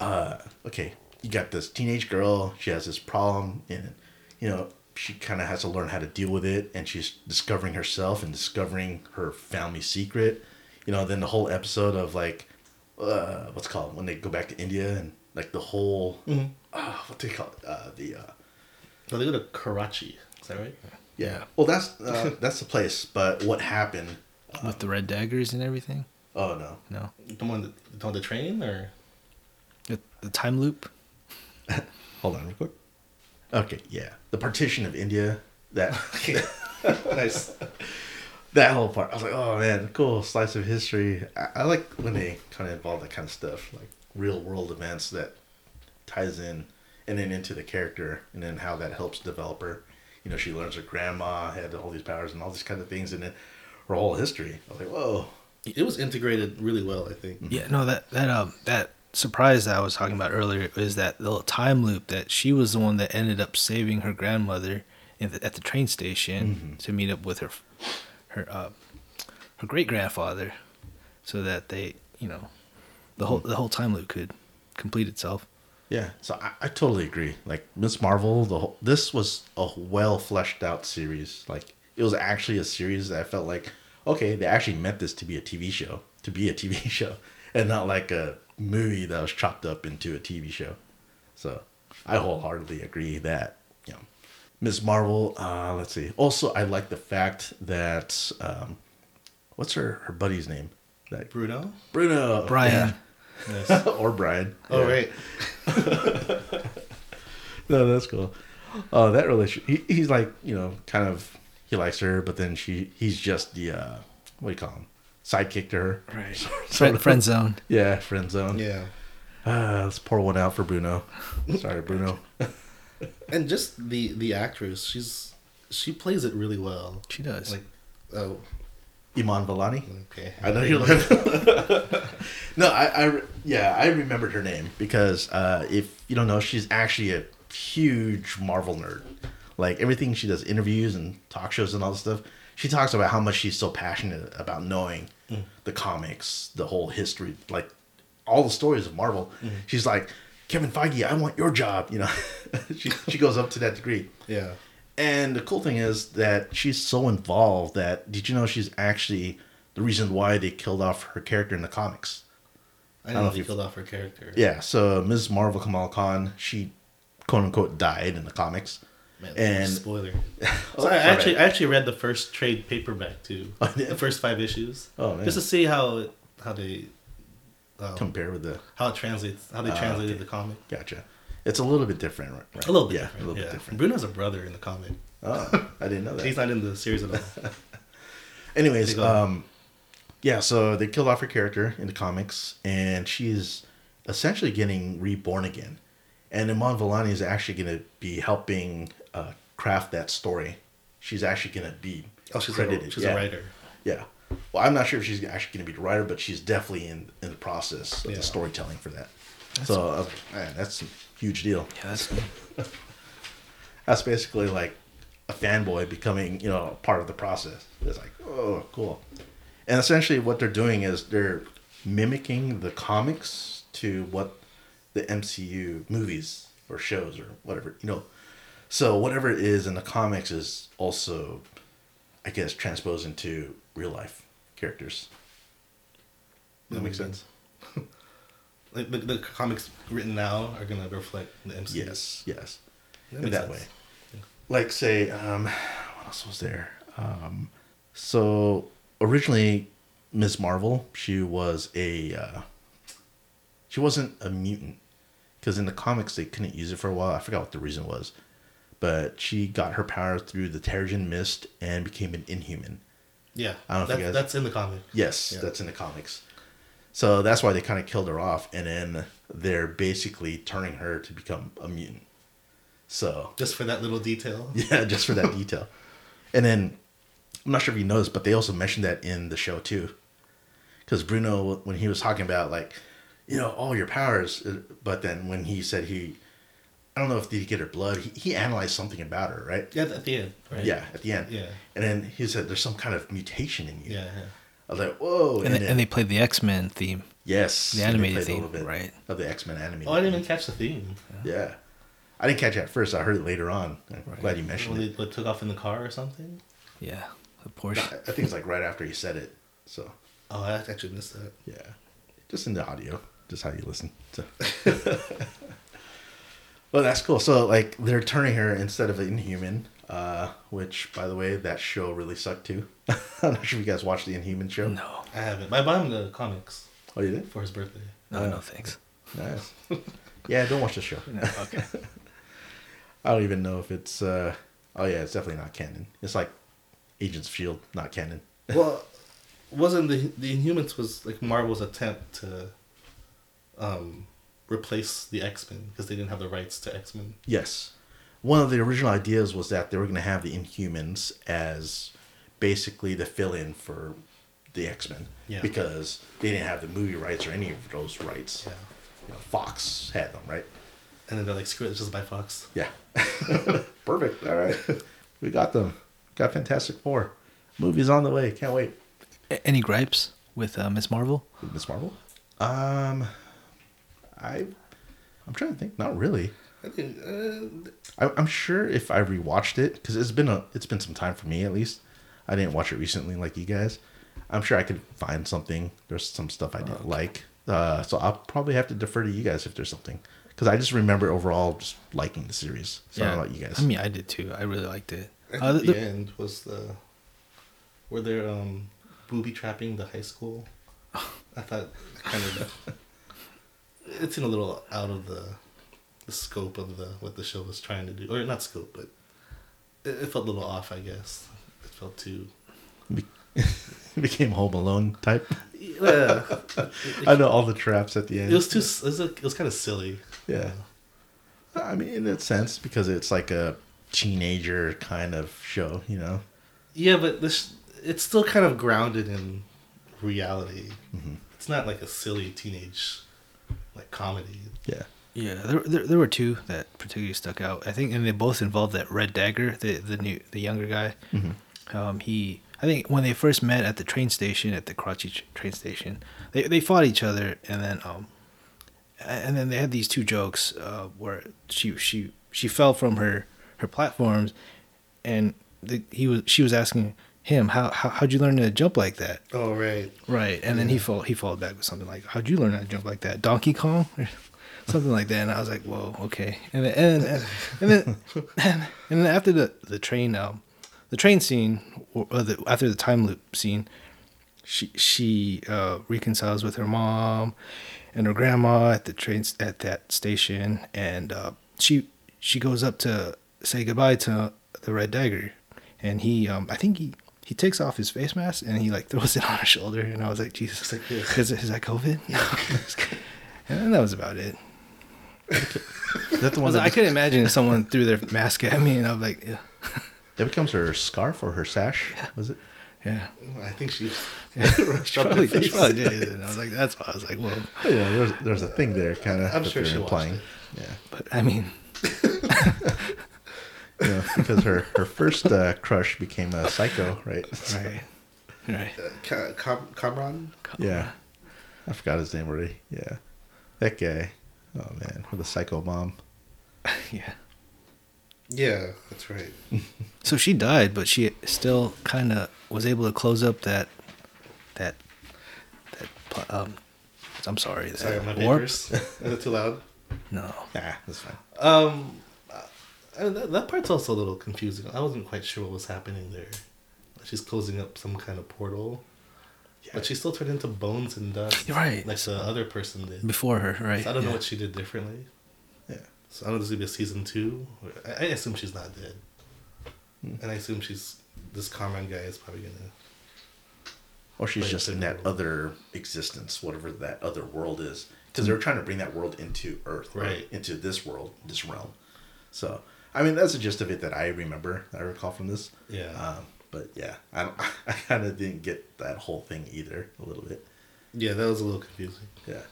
uh, okay, you got this teenage girl. She has this problem, and you know she kind of has to learn how to deal with it, and she's discovering herself and discovering her family secret. You know, then the whole episode of like, uh, what's it called when they go back to India and like the whole, uh, what do they call it? Uh, the uh, no, they go to Karachi. Is that right? yeah. Well, that's uh, [LAUGHS] that's the place. But what happened? With the red daggers and everything. Oh no. No, The one that, on the train or the, the time loop. [LAUGHS] Hold on, real quick. Okay, yeah, the partition of India. That [LAUGHS] [LAUGHS] nice. that whole part. I was like, oh man, cool slice of history. I, I like when they kind of involve that kind of stuff, like real world events that ties in. And and then into the character, and then how that helps develop her. You know, she learns her grandma had all these powers and all these kind of things, and then her whole history. I was like, whoa. It was integrated really well, I think. Yeah, no, that that um that surprise that I was talking about earlier is that little time loop that she was the one that ended up saving her grandmother in the, at the train station to meet up with her her uh, her great grandfather, so that they you know the whole the whole time loop could complete itself. Yeah, so I, I totally agree. Like Miss Marvel, the whole, this was a well fleshed out series. Like it was actually a series that I felt like, okay, they actually meant this to be a TV show, to be a [LAUGHS] TV show, and not like a movie that was chopped up into a TV show. So I wholeheartedly agree that you know, Miss Marvel. Uh, let's see. Also, I like the fact that um, what's her her buddy's name? That Bruno? Bruno Brian, Yes. [LAUGHS] or Brian. Oh, Yeah. right. [LAUGHS] No, that's cool. Oh, that relationship. He, he's like, you know, kind of, he likes her, but then she, he's just the, uh, what do you call him? Sidekick to her. right? [LAUGHS] Sort Friend, of. friend zone. Yeah, friend zone. Yeah. Ah, let's pour one out for Bruno. Sorry, [LAUGHS] Bruno. And just the the actress, she's she plays it really well. She does. Like, oh, Iman Vellani. okay. I know you're like. [LAUGHS] no, I, I, yeah, I remembered her name because uh, if you don't know, she's actually a huge Marvel nerd. Like everything she does, interviews and talk shows and all this stuff. She talks about how much she's so passionate about knowing mm. the comics, the whole history, like all the stories of Marvel. Mm-hmm. She's like, Kevin Feige, I want your job. You know, [LAUGHS] she she goes up to that degree. Yeah. And the cool thing is that she's so involved that did you know she's actually the reason why they killed off her character in the comics? I don't don't know if you- killed off her character. Yeah, so Ms. Marvel Kamala Khan, she quote unquote died in the comics. Man, And- spoiler. Oh, [LAUGHS] so I actually I actually read the first trade paperback too. [LAUGHS] Oh, yeah? The first five issues. Oh, man. Just to see how how they um, Compare with the how it translates how they Ah, translated okay. the comic. gotcha. It's a little bit different, right? right? A little bit yeah, different. a little yeah. bit different. Bruno's a brother in the comic. Oh, I didn't [LAUGHS] know that. He's not in the series at all. Anyways, um, yeah, so they killed off her character in the comics, and she's essentially getting reborn again. And Iman Vellani is actually going to be helping uh, craft that story. She's actually going to be Oh, she's credited. a she's yeah. a writer. Yeah. Well, I'm not sure if she's actually going to be the writer, but she's definitely in, in the process of Yeah. the storytelling for that. so, uh, man, that's a huge deal. Yeah, that's [LAUGHS] That's basically like a fanboy becoming, you know, part of the process. It's like, oh, cool. And essentially, what they're doing is they're mimicking the comics to what the MCU movies or shows or whatever, you know. So whatever it is in the comics is also, I guess, transposed into real life characters. Does that makes sense? [LAUGHS] Like the, the comics written now are gonna reflect the MCU. Yes, yes. That in that sense. way. Like say, um, what else was there? Um, so originally, Ms. Marvel, she was a, uh, she wasn't a mutant, because in the comics they couldn't use it for a while. I forgot what the reason was, but she got her power through the Terrigen Mist and became an Inhuman. Yeah, I don't know that's, guys- that's in the comic. Yes, Yeah. that's in the comics. So that's why they kind of killed her off, and then they're basically turning her to become a mutant. So Just for that little detail. [LAUGHS] Yeah, just for that [LAUGHS] detail. And then I'm not sure if you noticed, but they also mentioned that in the show too. Because Bruno, when he was talking about like, you know, all your powers, uh, but then when he said he, I don't know if did he get her blood, he, he analyzed something about her, right? Yeah, at the end. Right? Yeah, at the end. Yeah. And then he said, "There's some kind of mutation in you." Yeah. yeah. I was like, "Whoa!" and, they, then- and they played the X Men theme. yes, the animated played a theme, little bit right. Of the X Men animated. Oh, I didn't theme. even catch the theme. Yeah, I didn't catch it at first. I heard it later on. I'm Right. glad you mentioned When it. they what, took off in the car or something. Yeah, the I Porsche. I think it's like right after he said it. So Oh, I actually missed that. yeah, just in the audio, just how you listen. So. [LAUGHS] well, that's cool. So like they're turning her instead of an Inhuman, uh, which by the way, that show really sucked too. [LAUGHS] I'm not sure if you guys watched the Inhuman show. No, I haven't. But I bought him the comics Oh, you did? for his birthday. no, Oh. no, thanks. Nice. yeah, don't watch the show. No, okay. [LAUGHS] I don't even know if it's. uh Oh yeah, it's definitely not canon. It's like Agents of Shield, not canon. [LAUGHS] well, wasn't the the Inhumans was like Marvel's attempt to um replace the X Men because they didn't have the rights to X Men. Yes. One of the original ideas was that they were going to have the Inhumans as basically the fill in for the X Men. Yeah. Because they didn't have the movie rights or any of those rights. Yeah. You know, Fox had them, right? And then they're like, screw it, it's just by Fox. Yeah. [LAUGHS] Perfect. All right. We got them. Got Fantastic Four. Movie's on the way. Can't wait. A- Any gripes with uh, Miss Marvel? Miss Marvel? Um, I, I'm trying to think. Not really. I think, uh, I, I'm sure if I rewatched it, because it's been a it's been some time for me at least. I didn't watch it recently like you guys. I'm sure I could find something. There's some stuff I didn't like, uh, so I'll probably have to defer to you guys if there's something. Because I just remember overall just liking the series. So I don't know about you guys. I mean, I did too. I really liked it. I think Uh, the- the, the- end was the where they're um booby trapping the high school. [LAUGHS] I thought kind of it's in a little out of the the scope of the what the show was trying to do, or not scope, but it, it felt a little off. I guess it felt too. Be- [LAUGHS] became Home Alone type. Yeah, [LAUGHS] I know all the traps at the end. it was too. It was, it was kind of silly. Yeah. I mean, in that sense, because it's like a teenager kind of show, you know. Yeah, but this it's still kind of grounded in reality. Mm-hmm. It's not like a silly teenage like comedy. Yeah. Yeah, there, there there were two that particularly stuck out. I think, and they both involved that Red Dagger, the the new the younger guy. Mm-hmm. Um, he, I think, when they first met at the train station at the Karachi train station, they they fought each other, and then um, and then they had these two jokes uh, where she she she fell from her her platforms, and the, he was she was asking him how, how how'd you learn to jump like that Oh right. Right, and then he fall he followed back with something like, "How'd you learn how to jump like that? Donkey Kong?" or [LAUGHS] something like that. And I was like, "Whoa, okay." And then and then and [LAUGHS] then, and then after the the train um the train scene or the after the time loop scene, she she uh, reconciles with her mom and her grandma at the train at that station, and uh, she she goes up to say goodbye to the Red Dagger, and he um I think he. He takes off his face mask and he like [LAUGHS] throws it on her shoulder, and I was like, "Jesus, like, yeah. is, is that COVID?" [LAUGHS] and that was about it. [LAUGHS] Is that the I, one was, that, I couldn't imagine if someone threw their mask at me, and I was like, "Yeah, that becomes her scarf or her sash? Was it? yeah." I think she She probably, she probably did, and I was like, "That's why." I was like, well, Oh, yeah, there's there's a thing there, kind of. I'm sure she watched. Yeah, but I mean, you [LAUGHS] know, because her her first uh, crush became a psycho, right? [LAUGHS] right, right. Uh, Ka- Kam- Kamran. Yeah, I forgot his name already. Yeah, that guy. Oh man, with a psycho mom. [LAUGHS] yeah. Yeah, that's right. So she died, but she still kind of was able to close up that that that pl- um. I'm sorry. That Sorry, my warp? papers. Is it too loud? No. Nah, that's fine. Um, uh, that, that part's also a little confusing. I wasn't quite sure what was happening there. She's closing up some kind of portal, but she still turned into bones and dust. Right. Like the other person did. Before her, right? So I don't know what she did differently. Yeah. So I don't know if this be a season two. I, I assume she's not dead, Hmm. and I assume she's this Kamran guy is probably gonna. Or she's just in that role. other existence, whatever that other world is. Because they're trying to bring that world into Earth, right? Right. Into this world, this realm. So, I mean, that's the gist of it that I remember, I recall from this. Yeah. Um, but yeah, I [LAUGHS] I kind of didn't get that whole thing either, a little bit. Yeah, that was a little confusing. Yeah.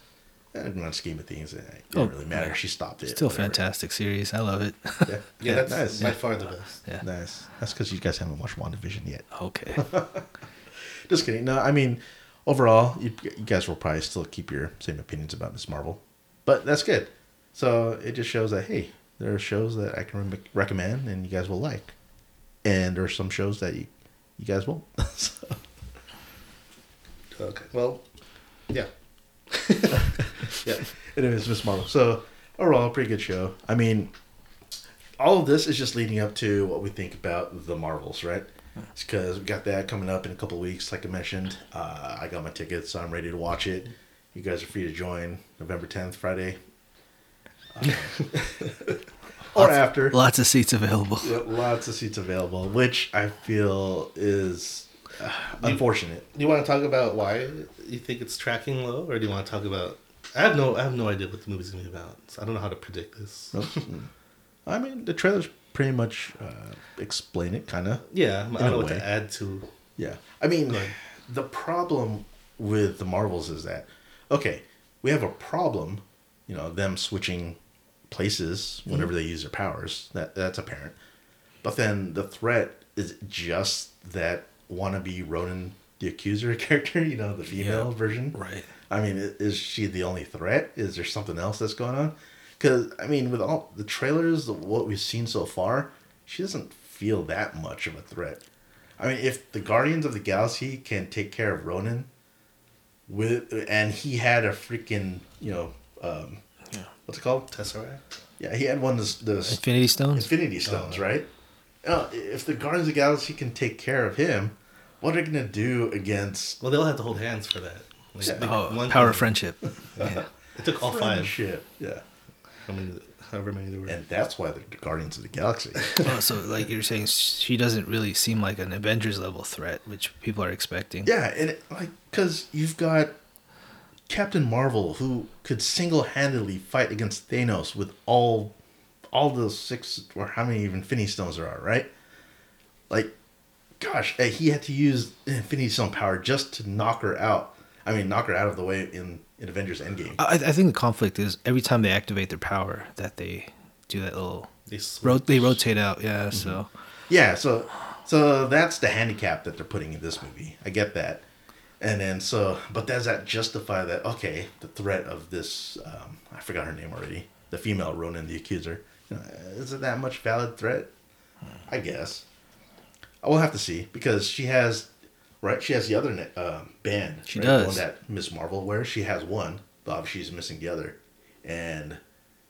And in the scheme of things, it didn't Oh, really matter. yeah. She stopped it. Still whatever. fantastic series. I love it. [LAUGHS] Yeah, Yeah, that's nice. by far the best. yeah. Nice. That's because you guys haven't watched WandaVision yet. Okay. [LAUGHS] Just kidding. No, I mean, overall, you, you guys will probably still keep your same opinions about Miss Marvel, but that's good. So it just shows that hey, there are shows that I can re- recommend and you guys will like, and there are some shows that you you guys won't. [LAUGHS] so, Okay. Well, yeah. [LAUGHS] yeah. Anyways, Miss Marvel. So overall, pretty good show. I mean, all of this is just leading up to what we think about the Marvels, right? Because we got that coming up in a couple of weeks, like I mentioned. Uh, I got my tickets, so I'm ready to watch it. You guys are free to join November 10th, Friday. [LAUGHS] Or after. Lots of seats available. Yeah, lots of seats available, which I feel is uh, unfortunate. Do you want to talk about why you think it's tracking low, or do you want to talk about I have no I have no idea what the movie's gonna be about. So I don't know how to predict this. Nope. I mean, the trailers pretty much uh, explain it, kind of. Yeah, I don't a know what to add to. Yeah. I mean, Right. the problem with the Marvels is that, okay, we have a problem, you know, them switching places whenever they use their powers. That That's apparent. But then the threat is just that wannabe Ronan the Accuser [LAUGHS] character, you know, the female Yeah. version. Right. I mean, is she the only threat? Is there something else that's going on? Because I mean, with all the trailers, what we've seen so far, she doesn't feel that much of a threat. I mean, if the Guardians of the Galaxy can take care of Ronan, with and he had a freaking you know, um. What's it called? Tesseract. Yeah, he had one of those, those Infinity Stones. Infinity Stones, Oh. right? Uh, if the Guardians of the Galaxy can take care of him, what are they gonna do against Well, they'll have to hold hands for that. Like, Yeah. Oh, one- power of friendship. [LAUGHS] Yeah. It took all five. friendship? Yeah. How many, however many there were. And that's why they're the Guardians of the Galaxy. [LAUGHS] oh, so like you're saying, she doesn't really seem like an Avengers level threat, which people are expecting. yeah, and it, like because you've got Captain Marvel who could single-handedly fight against Thanos with all all the six or how many even Infinity Stones there are, right? Like, gosh, eh, he had to use Infinity Stone power just to knock her out. I mean, knock her out of the way in, in Avengers Endgame. I, I think the conflict is every time they activate their power that they do that little They ro- they rotate out. Yeah. So Yeah, so so that's the handicap that they're putting in this movie. I get that. And then so but does that justify that okay, the threat of this um, I forgot her name already. The female Ronan the accuser. You know, is it that much valid threat? I guess. I will have to see because she has right, she has the other um band. She right? The one does. that Miss Marvel wears. She has one, but obviously she's missing the other. And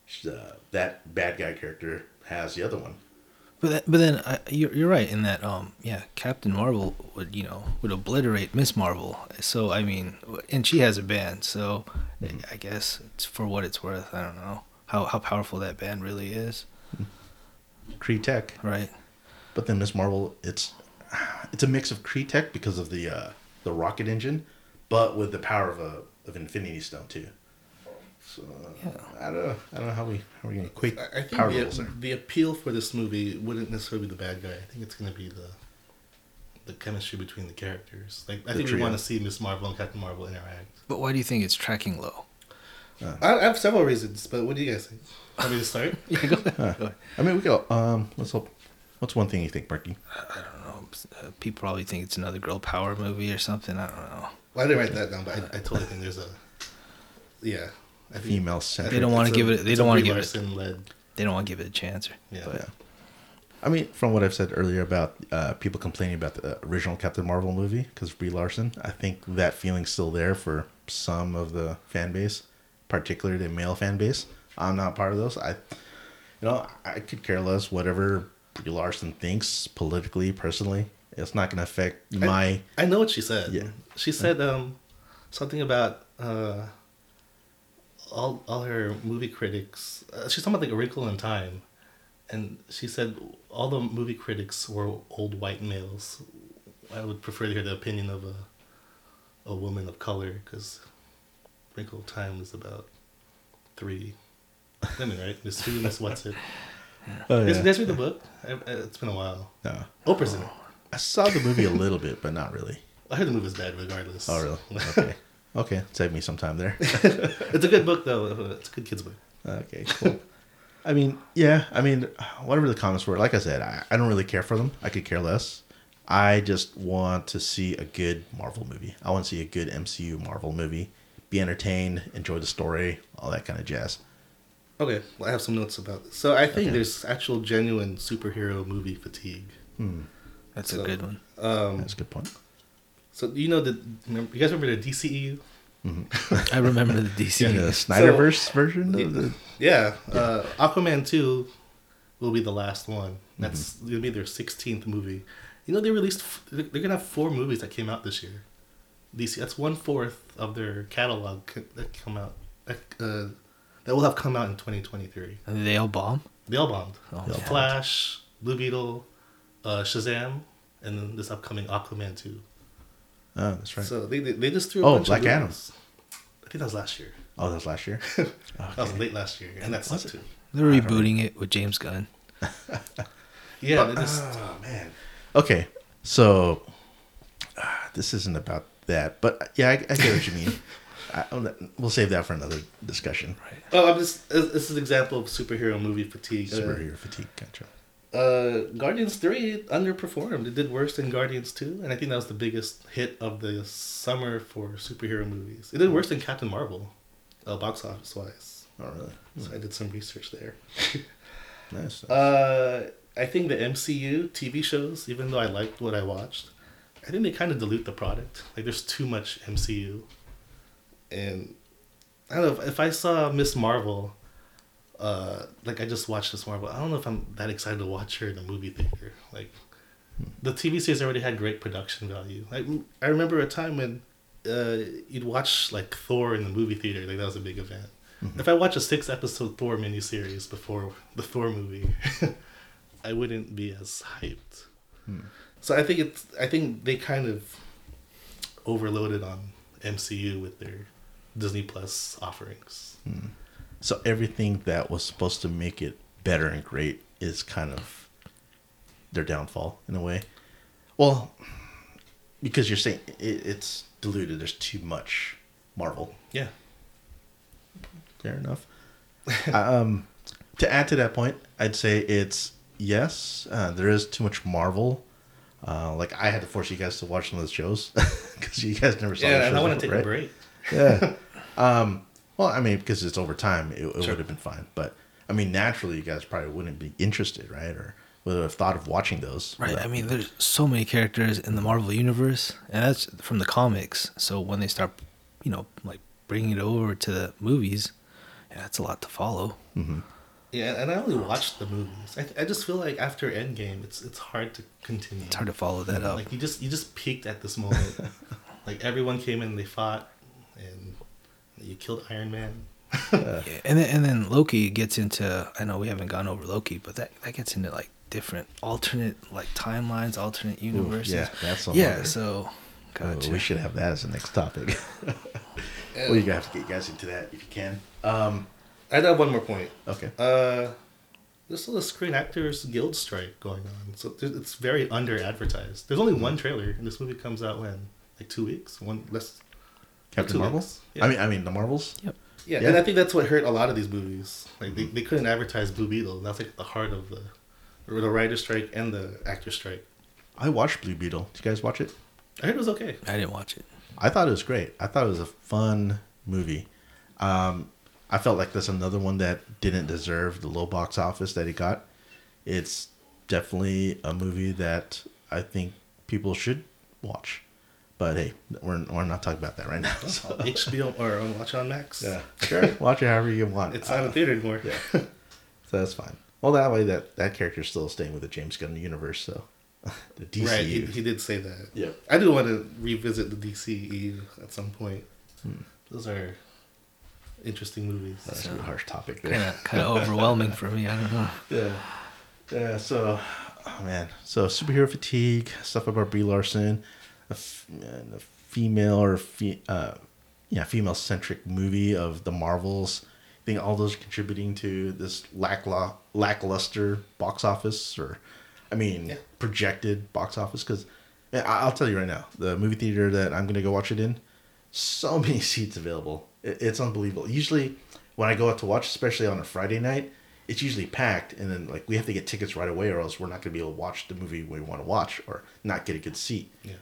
she, uh, that bad guy character has the other one. But that, but then uh, you're you're right in that um yeah Captain Marvel would you know would obliterate Miss Marvel. So I mean and she has a band so I guess it's for what it's worth I don't know how how powerful that band really is. Kree Tech. right. But then Miss Marvel, it's it's a mix of Kree tech because of the uh, the rocket engine, but with the power of a of Infinity Stone too. So Yeah. I don't know. I don't know how we how we gonna equate I, I think power the, levels there. the appeal for this movie wouldn't necessarily be the bad guy. I think it's going to be the the chemistry between the characters. Like I The think we want to see Miss Marvel and Captain Marvel interact. but why do you think it's tracking low I, I have several reasons, but what do you guys think? Want me to start? [LAUGHS] yeah go Huh. ahead. Go ahead. I mean, we go. Um, let's hope. What's one thing you think, Marqui? I don't know uh, people probably think it's another girl power movie or something I don't know Well, I didn't write that down, but I, I totally think there's a yeah. I Female I centric. think don't wanna give it- they don't wanna give it- led. they don't want to give it a chance or Yeah. but Yeah. I mean, from what I've said earlier about uh, people complaining about the original Captain Marvel movie because Brie Larson, I think that feeling's still there for some of the fan base, particularly the male fan base. I'm not part of those. I, you know, I could care less whatever Brie Larson thinks politically, personally. It's not going to affect my. I know what she said. Yeah. She said um, something about uh, all all her movie critics. Uh, she's talking about like A Wrinkle in Time, and she said all the movie critics were old white males. I would prefer to hear the opinion of a a woman of color because Wrinkle in Time is about three women, right? Miss Who, Miss What's It. [LAUGHS] Oh, Did you read the book? I, I, it's been a while. No. Oprah's in it. I saw the movie a little bit, but not really. I heard the movie's bad regardless. Oh, really? Okay. [LAUGHS] Okay. Save me some time there. [LAUGHS] it's a good book though. It's a good kids book. Okay, cool. [LAUGHS] I mean, yeah, I mean, whatever the comments were, like I said, I, I don't really care for them. I could care less. I just want to see a good Marvel movie. I want to see a good MCU Marvel movie. Be entertained, enjoy the story, all that kind of jazz. Okay, well, I have some notes about this. So I think Okay. there's actual genuine superhero movie fatigue. Hmm. that's So- a good one Um, That's a good point. So you know the remember, you guys remember the DCEU? [LAUGHS] I remember the DC Yeah, the So- Snyderverse version of the. Yeah, Uh, Aquaman two will be the last one. Mm-hmm. That's gonna be their sixteenth movie. You know they released they're they're gonna have four movies that came out this year. DC that's one fourth of their catalog that come out that, uh, that will have come out in twenty twenty three. they all bomb They all bombed. Oh, The man. Flash, Blue Beetle, uh, Shazam, and then this upcoming Aquaman 2. Oh, that's right. So they, they, they just threw a Oh, bunch Black of Adam. I think that was last year. Oh, that was last year. [LAUGHS] That was late last year, and that's Was up too. They're rebooting it with James Gunn. [LAUGHS] Yeah, But, they just oh man. Okay, so uh, this isn't about that, but uh, yeah, I, I get what you mean. [LAUGHS] I, we'll save that for another discussion. Right. Oh, I'm just. This this is an example of superhero movie fatigue. Uh, Superhero fatigue, gotcha. Uh, Guardians Three underperformed. It did worse than Guardians Two, and I think that was the biggest hit of the summer for superhero movies. It did worse than Captain Marvel, uh, box office wise. Oh, really? So I did some research there. [LAUGHS] Nice. Uh, I think the MCU TV shows, even though I liked what I watched, I think they kind of dilute the product. Like there's too much MCU, and I don't know if, if I saw Miss Marvel, uh, like I just watched this Miss Marvel. I don't know if I'm that excited to watch her in the movie theater. Like the TV series already had great production value. Like I remember a time when uh, you'd watch like Thor in the movie theater. Like that was a big event. If I watch a six episode Thor miniseries before the Thor movie, [LAUGHS] I wouldn't be as hyped. So I think it's I think they kind of overloaded on MCU with their Disney Plus offerings. So everything that was supposed to make it better and great is kind of their downfall in a way. Well, because you're saying it, it's diluted. There's too much Marvel. Yeah. Fair enough. [LAUGHS] um, to add to that point, I'd say it's yes. Uh, there is too much Marvel. Uh, like I had to force you guys to watch some of those shows [LAUGHS] because you guys never saw. the Yeah, and I want to take a right? break. Yeah. [LAUGHS] um, well, I mean, because it's over time, it, it Sure. would have been fine. But I mean, naturally, you guys probably wouldn't be interested, right? Or would have thought of watching those. Right. without- I mean, there's so many characters in the Marvel universe, and that's from the comics. So when they start, you know, like bringing it over to the movies, yeah, that's a lot to follow. Mm-hmm. Yeah, and I only watched the movies. I, I just feel like after Endgame, it's it's hard to continue. It's hard to follow that up. Like you just you just peaked at this moment. [LAUGHS] like everyone came in, they fought, and you killed Iron Man. Yeah, and then and then Loki gets into. I know we haven't gone over Loki, but that that gets into like different alternate like timelines, alternate universes. yeah, that's a yeah. So, gotcha. we should have that as the next topic. [LAUGHS] well, you're gonna have to get you guys into that if you can. Um, I have one more point. okay. Uh, there's still a Screen Actors Guild strike going on, so it's very under advertised. There's only one trailer, and this movie comes out when like two weeks, one less. Captain two Marvel. Yeah. I mean, I mean the Marvels. Yep. Yeah, Yeah. and I think that's what hurt a lot of these movies. Like they, they couldn't advertise Blue Beetle. That's like the heart of the, or the writer strike and the actor strike. I watched Blue Beetle. Did you guys watch it? I heard it was okay. I didn't watch it. I thought it was great. I thought it was a fun movie. Um, I felt like that's another one that didn't deserve the low box office that it got. It's definitely a movie that I think people should watch. But hey, we're, we're not talking about that right now. So. [LAUGHS] HBO or on watch on Max. Yeah, sure. Watch it however you want. it's not in theater anymore. yeah. so that's fine. Well, that way that that character's still staying with the James Gunn universe. So [LAUGHS] the DCU. Right, he, he did say that. Yeah, I do want to revisit the DCEU at some point. Hmm. Those are interesting movies. That's a harsh topic Kind of kind of overwhelming for me. I don't know. Yeah. Yeah, so, oh man. So, superhero fatigue, stuff about Brie Larson, a, a female or, fe- uh, yeah, female centric movie of the Marvels. I think all those are contributing to this lackla- lackluster box office, or, I mean, Yeah. projected box office. Because I'll tell you right now, the movie theater that I'm going to go watch it in, so [LAUGHS] many seats available. It, it's unbelievable. Usually, when I go out to watch, especially on a Friday night, it's usually packed, and then like we have to get tickets right away, or else we're not going to be able to watch the movie we want to watch, or not get a good seat. Yeah.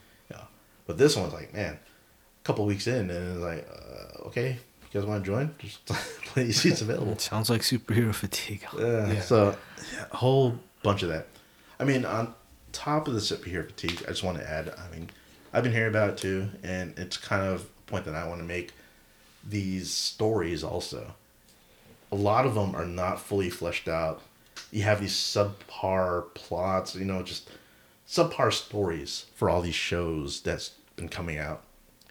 Yeah. But this one's like, man, a couple weeks in, and it's like, uh, okay, you guys want to join? Just [LAUGHS] plenty of seats available. It sounds like superhero fatigue. Yeah. Yeah. So, yeah, a whole bunch of that. I mean, on top of the superhero fatigue, I just want to add. I mean, I've been hearing about it too, and it's kind of a point that I want to make. These stories also, a lot of them are not fully fleshed out. You have these subpar plots, you know, just subpar stories for all these shows that's been coming out,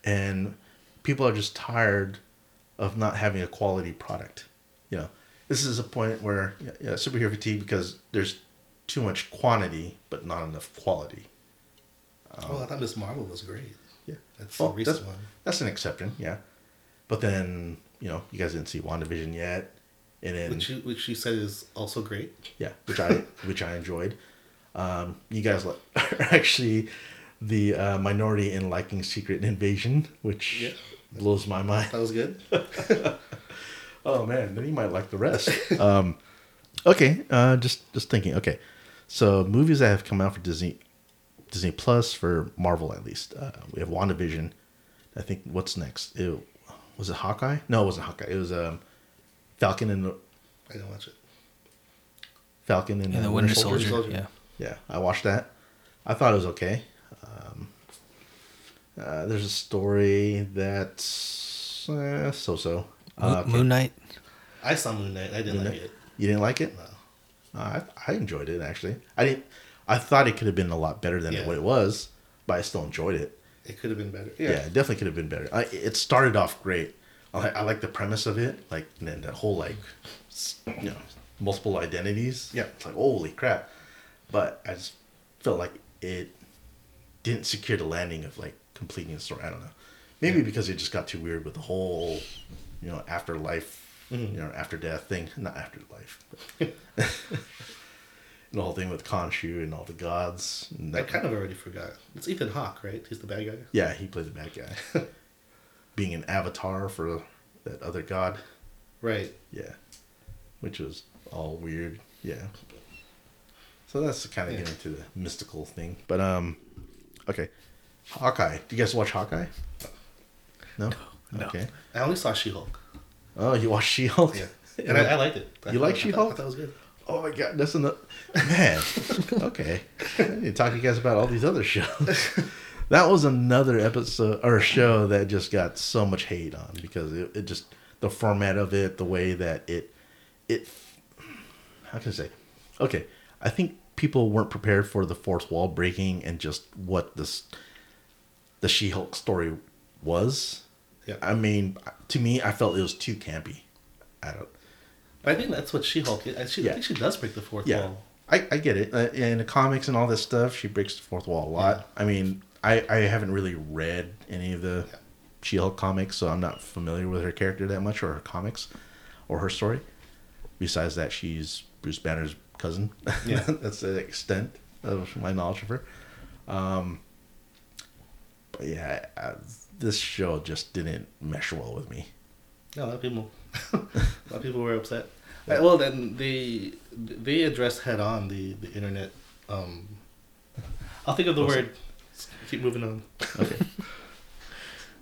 and people are just tired of not having a quality product. You know, this is a point where yeah, yeah, superhero fatigue because there's too much quantity but not enough quality. oh, I thought Miss Marvel was great. Yeah, That's Well, the recent that's, one. that's an exception, yeah. But then you know, you guys didn't see WandaVision yet, and then Which you, which you said is also great. yeah, which I [LAUGHS] which I enjoyed. Um, you guys are [LAUGHS] actually the uh, minority in liking Secret Invasion, which Yeah. blows my mind. That was good. [LAUGHS] Oh man, then you might like the rest. um, okay, uh, just just thinking. Okay, so movies that have come out for Disney, Disney Plus for Marvel at least. Uh, we have WandaVision. I think what's next? It, was it Hawkeye? No, it wasn't Hawkeye. It was um, Falcon and the I didn't watch it. Falcon and, And uh, the Winter Soldier. Soldier. Soldier. Yeah. Yeah, I watched that. I thought it was okay. Uh, there's a story that's uh, so-so. Moon, Uh, okay. Moon Knight. I saw Moon Knight. I didn't Moon like Knight? it. You didn't like it? No. Uh, I, I enjoyed it actually. I didn't. I thought it could have been a lot better than Yeah. what it was, but I still enjoyed it. It could have been better. Yeah, Yeah. it definitely could have been better. I, it started off great. I, I like the premise of it, like and then that whole like, you know, multiple identities. Yeah. it's like holy crap. But I just felt like it didn't secure the landing of like completing the story. I don't know. Maybe because it just got too weird with the whole, you know, afterlife, Mhm. you know, after death thing. [LAUGHS] Not afterlife. [LAUGHS] The whole thing with Khonshu and all the gods. And I kind of already forgot. It's Ethan Hawke, right? He's the bad guy. yeah, he played the bad guy. [LAUGHS] Being an avatar for that other god. Right. Yeah. Which was all weird. Yeah. So that's kind of Yeah. getting to the mystical thing. But um okay. Hawkeye. Do you guys watch Hawkeye? No? No. Okay. I only saw She Hulk. Oh, you watched She-Hulk? Yeah. [LAUGHS] And I, I liked it. I You thought- like She-Hulk? That was good. Oh my god, that's another man. okay, I need to talk to you guys about all these other shows. [LAUGHS] that was another episode or show that just got so much hate on because it, it just the format of it, the way that it it how can I say? Okay, I think people weren't prepared for the fourth wall breaking and just what this the She-Hulk story was. Yeah. I mean, to me, I felt it was too campy. I don't. But I think that's what She Hulk is. She, Yeah. I think she does break the fourth Yeah, wall. I, I get it. Uh, in the comics and all this stuff, she breaks the fourth wall a lot. Yeah. I mean, I, I haven't really read any of the Yeah. She-Hulk comics, so I'm not familiar with her character that much or her comics or her story. Besides that, she's Bruce Banner's cousin. Yeah. [LAUGHS] That's the extent of my knowledge of her. Um, but yeah, I, this show just didn't mesh well with me. Yeah, a lot of people, [LAUGHS] a lot of people were upset. Uh, well, then they they addressed head on the the internet. Um, I'll think of the word. Keep moving on. Okay.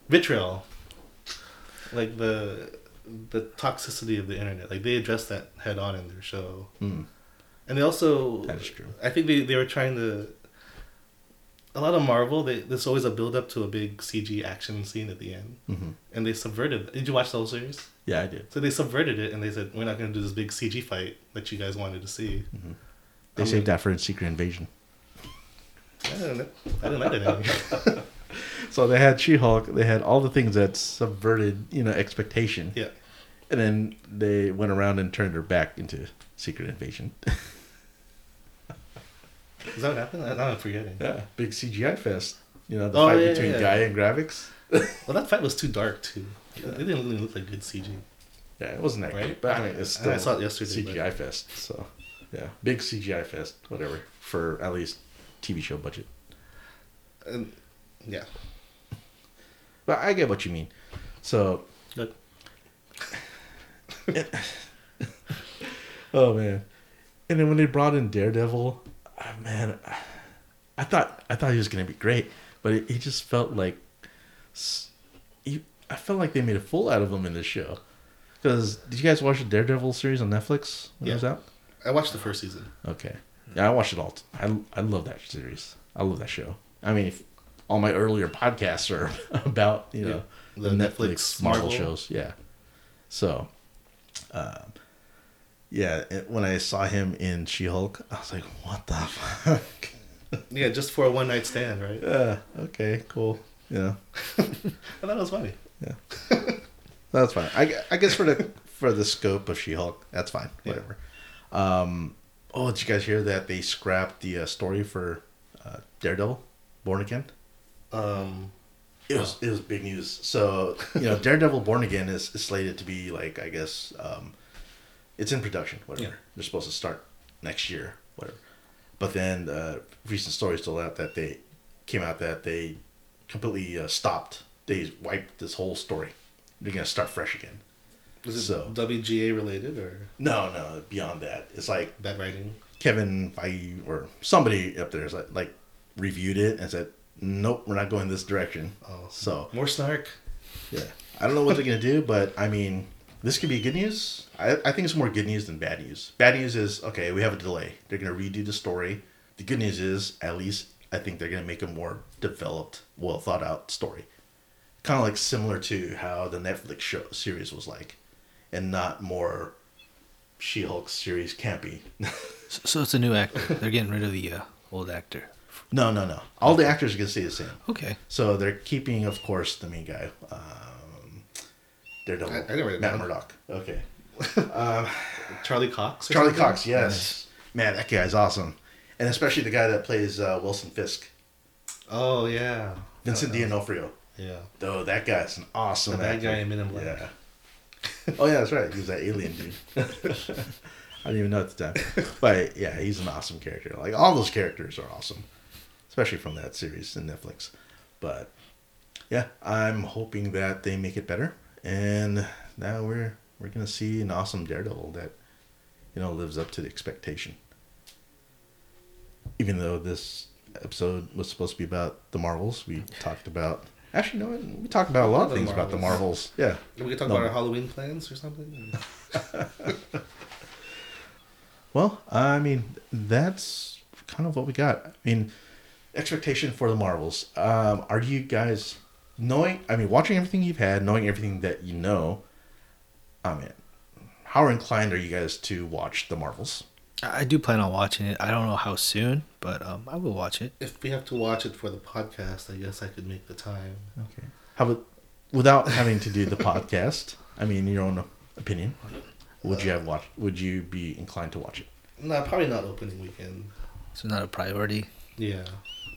Vitriol, like the the toxicity of the internet. Like they addressed that head on in their show, Mm, and they also. that is true. I think they, they were trying to. A lot of Marvel, they, there's always a build up to a big CG action scene at the end, hmm and they subverted. Did you watch the whole series? Yeah, I did. So they subverted it and they said, we're not going to do this big CG fight that you guys wanted to see. They I saved mean- that for Secret Invasion. I didn't, I didn't like that. [LAUGHS] So they had She-Hulk. They had all the things that subverted, you know, expectation. yeah. And then they went around and turned her back into Secret Invasion. [LAUGHS] Is that what happened? I, I'm forgetting. yeah, big CGI fest. You know, the Oh, fight yeah, between yeah. Guy and Gravik's. Well, that fight was too dark, too. It didn't really look like good CG. Yeah, it wasn't that Right? great, but I mean, it's I- still I saw it yesterday, CGI fest. So, yeah, big CGI fest, whatever, for at least TV show budget. And yeah. But I get what you mean. So, Good. [LAUGHS] oh man, and then when they brought in Daredevil, man, I thought I thought he was gonna be great, but it, he just felt like he, I felt like they made a fool out of him in this show. Because did you guys watch the Daredevil series on Netflix when it was Yeah. out? I watched the first season. Okay, yeah, I watched it all. I I love that series. I love that show. I mean, if, all my earlier podcasts are [LAUGHS] about you know The the, Netflix Netflix, Marvel, Marvel. shows. Yeah. So, um, yeah, it, when I saw him in She Hulk, I was like, what the fuck? [LAUGHS] Yeah, just for a one night stand, right? Yeah. Okay. Cool. Yeah. [LAUGHS] I thought it was funny. Yeah. That's fine. I, I guess for the for the scope of She Hulk, that's fine. Yeah. Whatever. Um. Oh, did you guys hear that they scrapped the uh, story for uh, Daredevil, Born Again? Um, It was it was big news. So you know, [LAUGHS] Daredevil Born Again is, is slated to be like I guess um, it's in production. Whatever Yeah. they're supposed to start next year. Whatever. But then uh, recent stories told out that they came out that they completely uh, stopped. They wiped this whole story. They're gonna start fresh again. Is it So- WGA related or No, no, beyond that. It's like bad writing? Kevin Feige or somebody up there is like, like reviewed it and said, "Nope, we're not going this direction." Oh, So more snark. yeah, I don't know what they're gonna do, but I mean, this could be good news. I, I think it's more good news than bad news. Bad news is okay, we have a delay. They're gonna redo the story. The good news is at least I think they're gonna make a more developed, well thought out story. Kind of like similar to how the Netflix show series was like, and not more She-Hulk series campy. So, so it's a new actor. They're getting rid of the uh, old actor. no, no, no. All the actors are gonna stay the same. Okay. So they're keeping, of course, the main guy, um, Daredevil, I- I Matt. Murdock. Okay, [LAUGHS] Charlie Cox. Charlie something? Cox. Yes, man, that guy's awesome, and especially the guy that plays uh, Wilson Fisk, Oh yeah. Vincent Uh, D'Onofrio. Yeah. Though that guy's an awesome. The bad actor. guy in Men in Black. Yeah. [LAUGHS] oh yeah, that's right. He was that alien dude. [LAUGHS] I didn't even know at the time, but yeah, he's an awesome character. Like all those characters are awesome, especially from that series in Netflix. But yeah, I'm hoping that they make it better, and now we're we're gonna see an awesome Daredevil that you know lives up to the expectation. Even though this episode was supposed to be about the Marvels, we [LAUGHS] talked about. Actually, no, we talked about a lot of things about the Marvels. Yeah, We could talk No. about our Halloween plans or something. [LAUGHS] Well, I mean, that's kind of what we got. I mean, expectation for the Marvels. Um, are you guys knowing? I mean, watching everything you've had, knowing everything that you know. I mean, how inclined are you guys to watch the Marvels? I I do plan on watching it. I don't know how soon, but um, I will watch it. if we have to watch it for the podcast, I guess I could make the time. Okay. How about without having to do the [LAUGHS] podcast? I mean, your own opinion. Would you have watched? Would you be inclined to watch it? No, probably not opening weekend. It's not a priority. Yeah.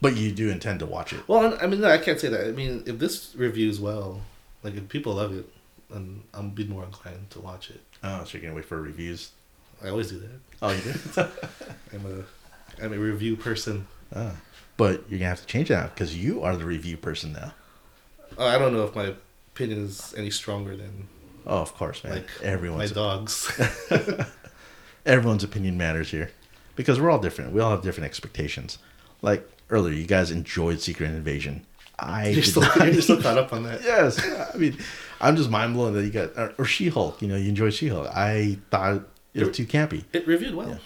But you do intend to watch it. Well, I mean, no, I can't say that. I mean, if this reviews well, like if people love it, then I'll be more inclined to watch it. Oh, so you're gonna wait for reviews? I always do that. Oh, you do. [LAUGHS] [LAUGHS] I'm a, I'm a review person. Ah. But you're gonna have to change that because you are the review person now. Uh, I don't know if my opinion is any stronger than Oh, of course, man. like everyone's my dogs. [LAUGHS] everyone's opinion matters here because we're all different. We all have different expectations. Like earlier, you guys enjoyed Secret Invasion. I you're, still, not. you're still [LAUGHS] caught up on that. yes, I mean, I'm just mind blown that you got or, or She Hulk. You know, you enjoyed She Hulk. I thought it was too campy. It reviewed well. Yeah.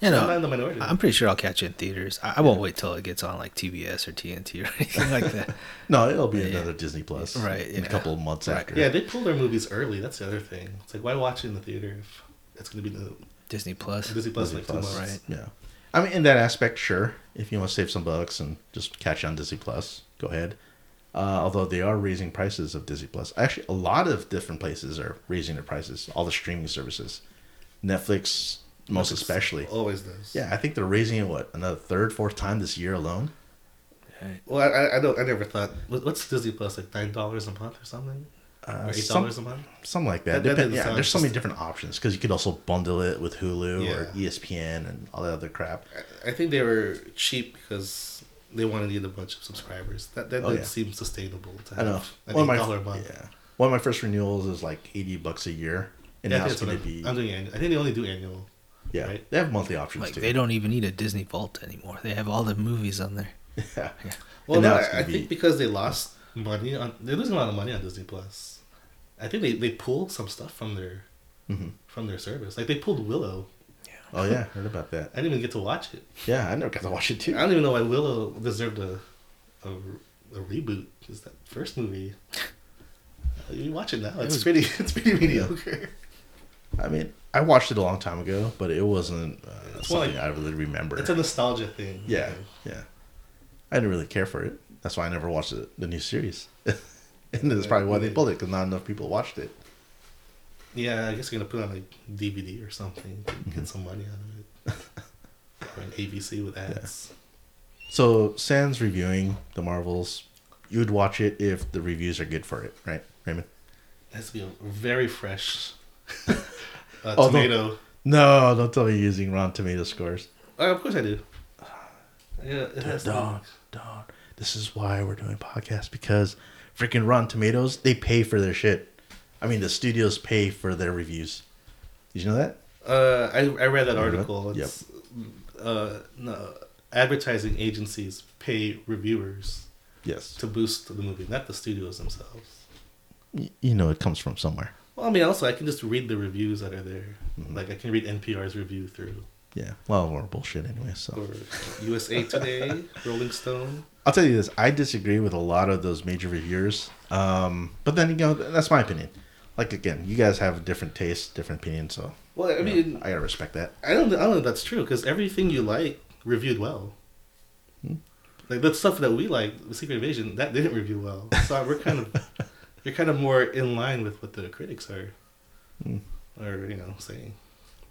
You I'm not in know, the minority. I'm pretty sure I'll catch it in theaters. I, I won't wait till it gets on like TBS or TNT or [LAUGHS] anything like that. No, it'll be Yeah. another Disney Plus, Right, In a couple of months Right. after. yeah, they pull their movies early. That's the other thing. It's like why watch it in the theater if it's going to be the Disney Plus. Disney Plus Disney like two Plus. months. Right. Yeah. I mean, in that aspect, sure. If you want to save some bucks and just catch on Disney Plus, go ahead. Uh, although they are raising prices of Disney Plus. Actually, a lot of different places are raising their prices. All the streaming services, Netflix, most Netflix especially. Always does. Yeah, I think they're raising it what another third, fourth time this year alone. Right. Well, I, I- I don't. I never thought. what- What's Disney Plus like? Nine dollars a month or something? Uh, Or eight some- dollars a month? something like that. That- that Depend- doesn't yeah, there's so many different options because you could also bundle it with Hulu or E ESPN and all that other crap. I, I think they were cheap because they wanted to get a bunch of subscribers. That that Oh, yeah. seem sustainable to I have know. an One of my dollar a month. yeah, one of my first renewals is like eighty bucks a year, and Yeah, I now think it's that's going to be I'm doing annual. I think they only do annual. yeah. right? They have monthly options Like too. they don't even need a Disney Vault anymore. They have all the movies on there. Yeah. [LAUGHS] yeah. Well, no, now it's I, gonna think because they lost money on, they're losing a lot of money on Disney Plus. I think they, they pull some stuff from their hmm from their service. Like they pulled Willow. Oh yeah, heard about that. I didn't even get to watch it. Yeah, I never got to watch it too. I don't even know why Willow deserved a a, a reboot. Because that first movie, uh, you watch it now, it's was- pretty [LAUGHS] it's pretty mediocre. I mean, I watched it a long time ago, but it wasn't uh, something like- I really remember. It's a nostalgia thing. yeah, yeah. I didn't really care for it. That's why I never watched the, the new series. [LAUGHS] and that's probably why they pulled it because not enough people watched it. Yeah, I guess you're gonna put it on like DVD or something to get some money out of it. [LAUGHS] or an ABC with ads. So, Sans reviewing the Marvels, you would watch it if the reviews are good for it, right, Raymond? It has to be a very fresh [LAUGHS] uh, Oh, tomato. No, don't tell me you're using Rotten Tomato scores. Uh, of course I do. Yeah, it has to be- Don, Don, this is why we're doing podcasts because freaking Rotten Tomatoes they pay for their shit. I mean, the studios pay for their reviews. Did you know that? Uh, I, I read that You read it? article. It's, uh, no, advertising agencies pay reviewers Yes. to boost the movie, not the studios themselves. Y- You know it comes from somewhere. Well, I mean, also I can just read the reviews that are there. Mm-hmm. Like I can read NPR's review through, Yeah. Well, we're bullshit anyway. So or USA Today, [LAUGHS] Rolling Stone. I'll tell you this: I disagree with a lot of those major reviewers. Um, but then you know that's my opinion. Like again, you guys have different tastes, different opinions, so Well, I you know, mean, I gotta respect that. I don't, I don't know if that's true because everything you like reviewed well. Hmm. Like the stuff that we like, Secret Invasion, that didn't review well. So we're kind of, [LAUGHS] you're kind of more in line with what the critics are, Hmm. are you know saying.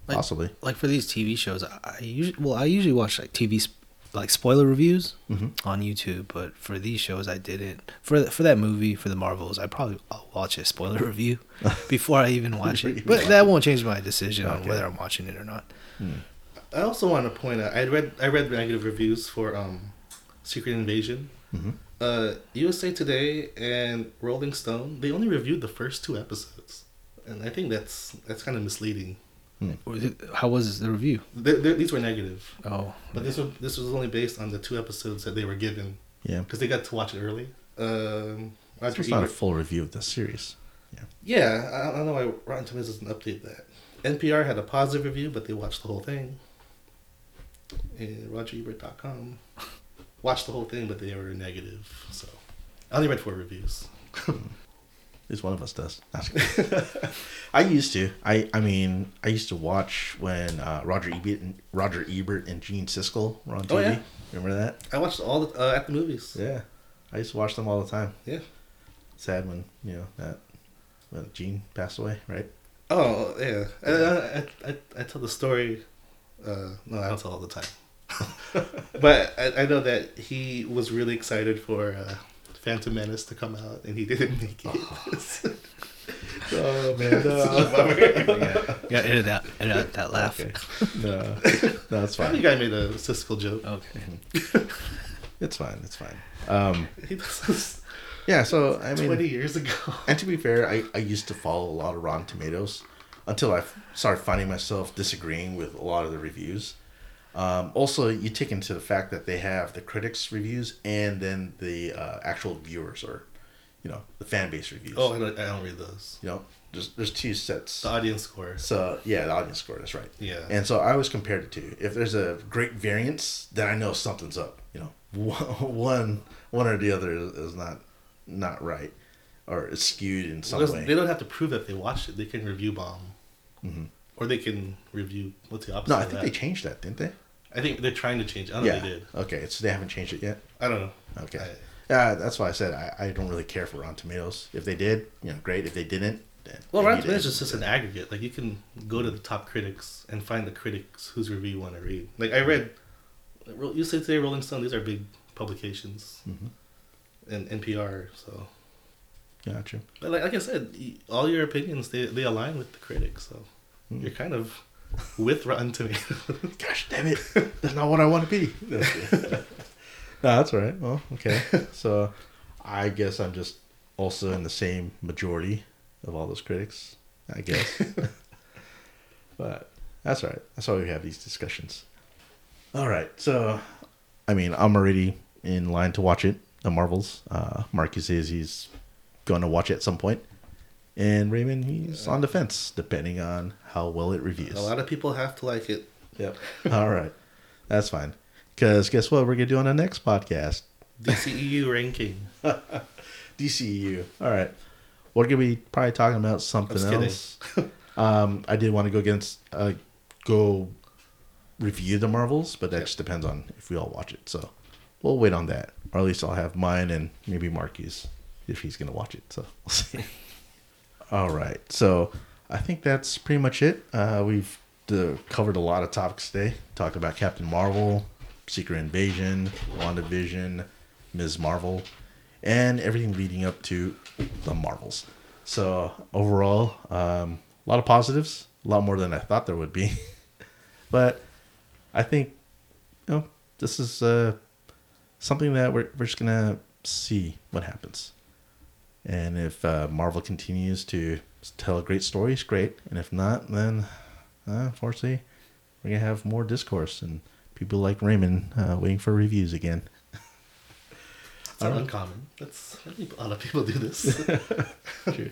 Like- Possibly. Like for these TV shows, I, I usually well, I usually watch like TV sp- like spoiler reviews Mhm. on YouTube, but for these shows, I didn't. For for that movie, for the Marvels, I probably I'll watch a spoiler [LAUGHS] review [LAUGHS] before I even watch it. But that won't change my decision on whether I'm watching it or not. I also want to point out, I read, I read negative reviews for um, Secret Invasion. Mhm. Uh, USA Today and Rolling Stone, they only reviewed the first two episodes, and I think that's that's kind of misleading. It- How was the review? They, these were negative. Oh, But this was this was only based on the two episodes that they were given Yeah. because they got to watch it early. Um, So it's not a full review of the series. yeah, Yeah. I I don't know why Rotten Tomatoes doesn't update that. NPR had a positive review, but they watched the whole thing. And RogerEbert.com [LAUGHS] watched the whole thing, but they were negative. So I only read four reviews. [LAUGHS] At least one of us does. Not just kidding. [LAUGHS] I used to. I I mean, I used to watch when uh, Roger Ebert and Roger Ebert and Gene Siskel were on TV. Oh, yeah? Remember that? I watched all the, uh, at the movies. Yeah. I used to watch them all the time. Yeah. Sad when you know that when Gene passed away, right? Oh yeah, I, I, I, I tell the story. Uh, no, I don't tell all the time. [LAUGHS] but I, I know that he was really excited for uh, Phantom Menace to come out, and he didn't make it. Oh [LAUGHS] man, [LAUGHS] yeah, yeah. Edit that, edit out that laugh. Okay. [LAUGHS] No, no, it's I think fine. I made a Siskel joke. Okay. It's fine. It's fine. Um, He does this yeah. So I mean, twenty years ago. And to be fair, I, I used to follow a lot of Rotten Tomatoes until I f- started finding myself disagreeing with a lot of the reviews. Um, also, you take into the fact that they have the critics' reviews and then the uh, actual viewers or, you know, the fan base reviews. Oh, I don't, I don't read those. You know, there's, there's two sets. The audience score. So, yeah, the audience score, that's right. Yeah. And so I always compared the two. If there's a great variance, then I know something's up. You know, [LAUGHS] one one or the other is, not not right or is skewed in some Because way. they don't have to prove that they watched it. They can review bomb, Mm-hmm. or they can review what's the opposite. No, I think they changed that, didn't they? I think they're trying to change. it. I don't know yeah. if they did. Okay, so they haven't changed it yet. I don't know. Okay. I- Yeah, that's why I said I, I don't really care for Rotten Tomatoes. If they did, you know, great. If they didn't, then Well, Rotten Tomatoes is just an aggregate. Like you can go to the top critics and find the critics whose review you want to read. Like I read, USA Today Rolling Stone. These are big publications, Mhm. and NPR. So, Gotcha. but like, like I said, all your opinions they they align with the critics. So Hmm. you're kind of with Rotten Tomatoes. [LAUGHS] Gosh damn it! That's not what I want to be. no, that's [LAUGHS] all right. Well, okay. So, I guess I'm just also in the same majority of all those critics. I guess. [LAUGHS] but that's all right. That's why we have these discussions. All right. So, I mean, I'm already in line to watch it. The Marvels. Uh, Marqui says he's going to watch it at some point. And Raymond, he's on the fence, depending on how well it reviews. A lot of people have to like it. Yep. [LAUGHS] All right. That's fine. Because guess what? We're going to do on the next podcast DCEU [LAUGHS] ranking. [LAUGHS] DCU. All right. We're going to be probably talking about something I else. um, I did want to go against, uh, go review the Marvels, but that Yep. just depends on if we all watch it. So we'll wait on that. Or at least I'll have mine and maybe Marqui's if he's going to watch it. So we'll see. All right. So I think that's pretty much it. Uh, we've uh, covered a lot of topics today. Talked about Captain Marvel, Secret Invasion, WandaVision, Ms. Marvel. and everything leading up to the Marvels. So overall, um, a lot of positives, a lot more than I thought there would be. [LAUGHS] but I think you know this is uh, something that we're we're just gonna see what happens. And if uh, Marvel continues to tell great stories, great. And if not, then uh, unfortunately, we're gonna have more discourse and people like Raymond uh, waiting for reviews again. It's not uncommon. That's a lot of people do this. [LAUGHS] True.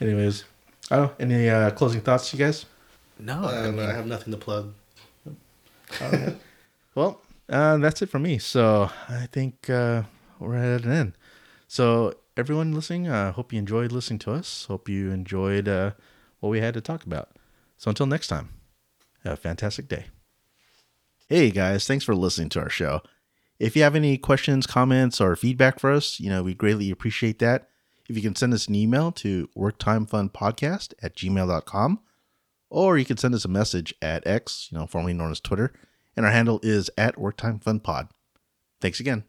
Anyways, I don't know. Any uh, closing thoughts, you guys? No, I and mean, I have nothing to plug. Well, uh, that's it for me. So I think uh, we're at an end. So everyone listening, I uh, hope you enjoyed listening to us. Hope you enjoyed uh, what we had to talk about. So until next time, have a fantastic day. Hey guys, thanks for listening to our show. If you have any questions, comments, or feedback for us, you know, we greatly appreciate that. If you can send us an email to worktimefunpodcast at gmail.com, or you can send us a message at X, you know, formerly known as Twitter, and our handle is at worktimefunpod. Thanks again.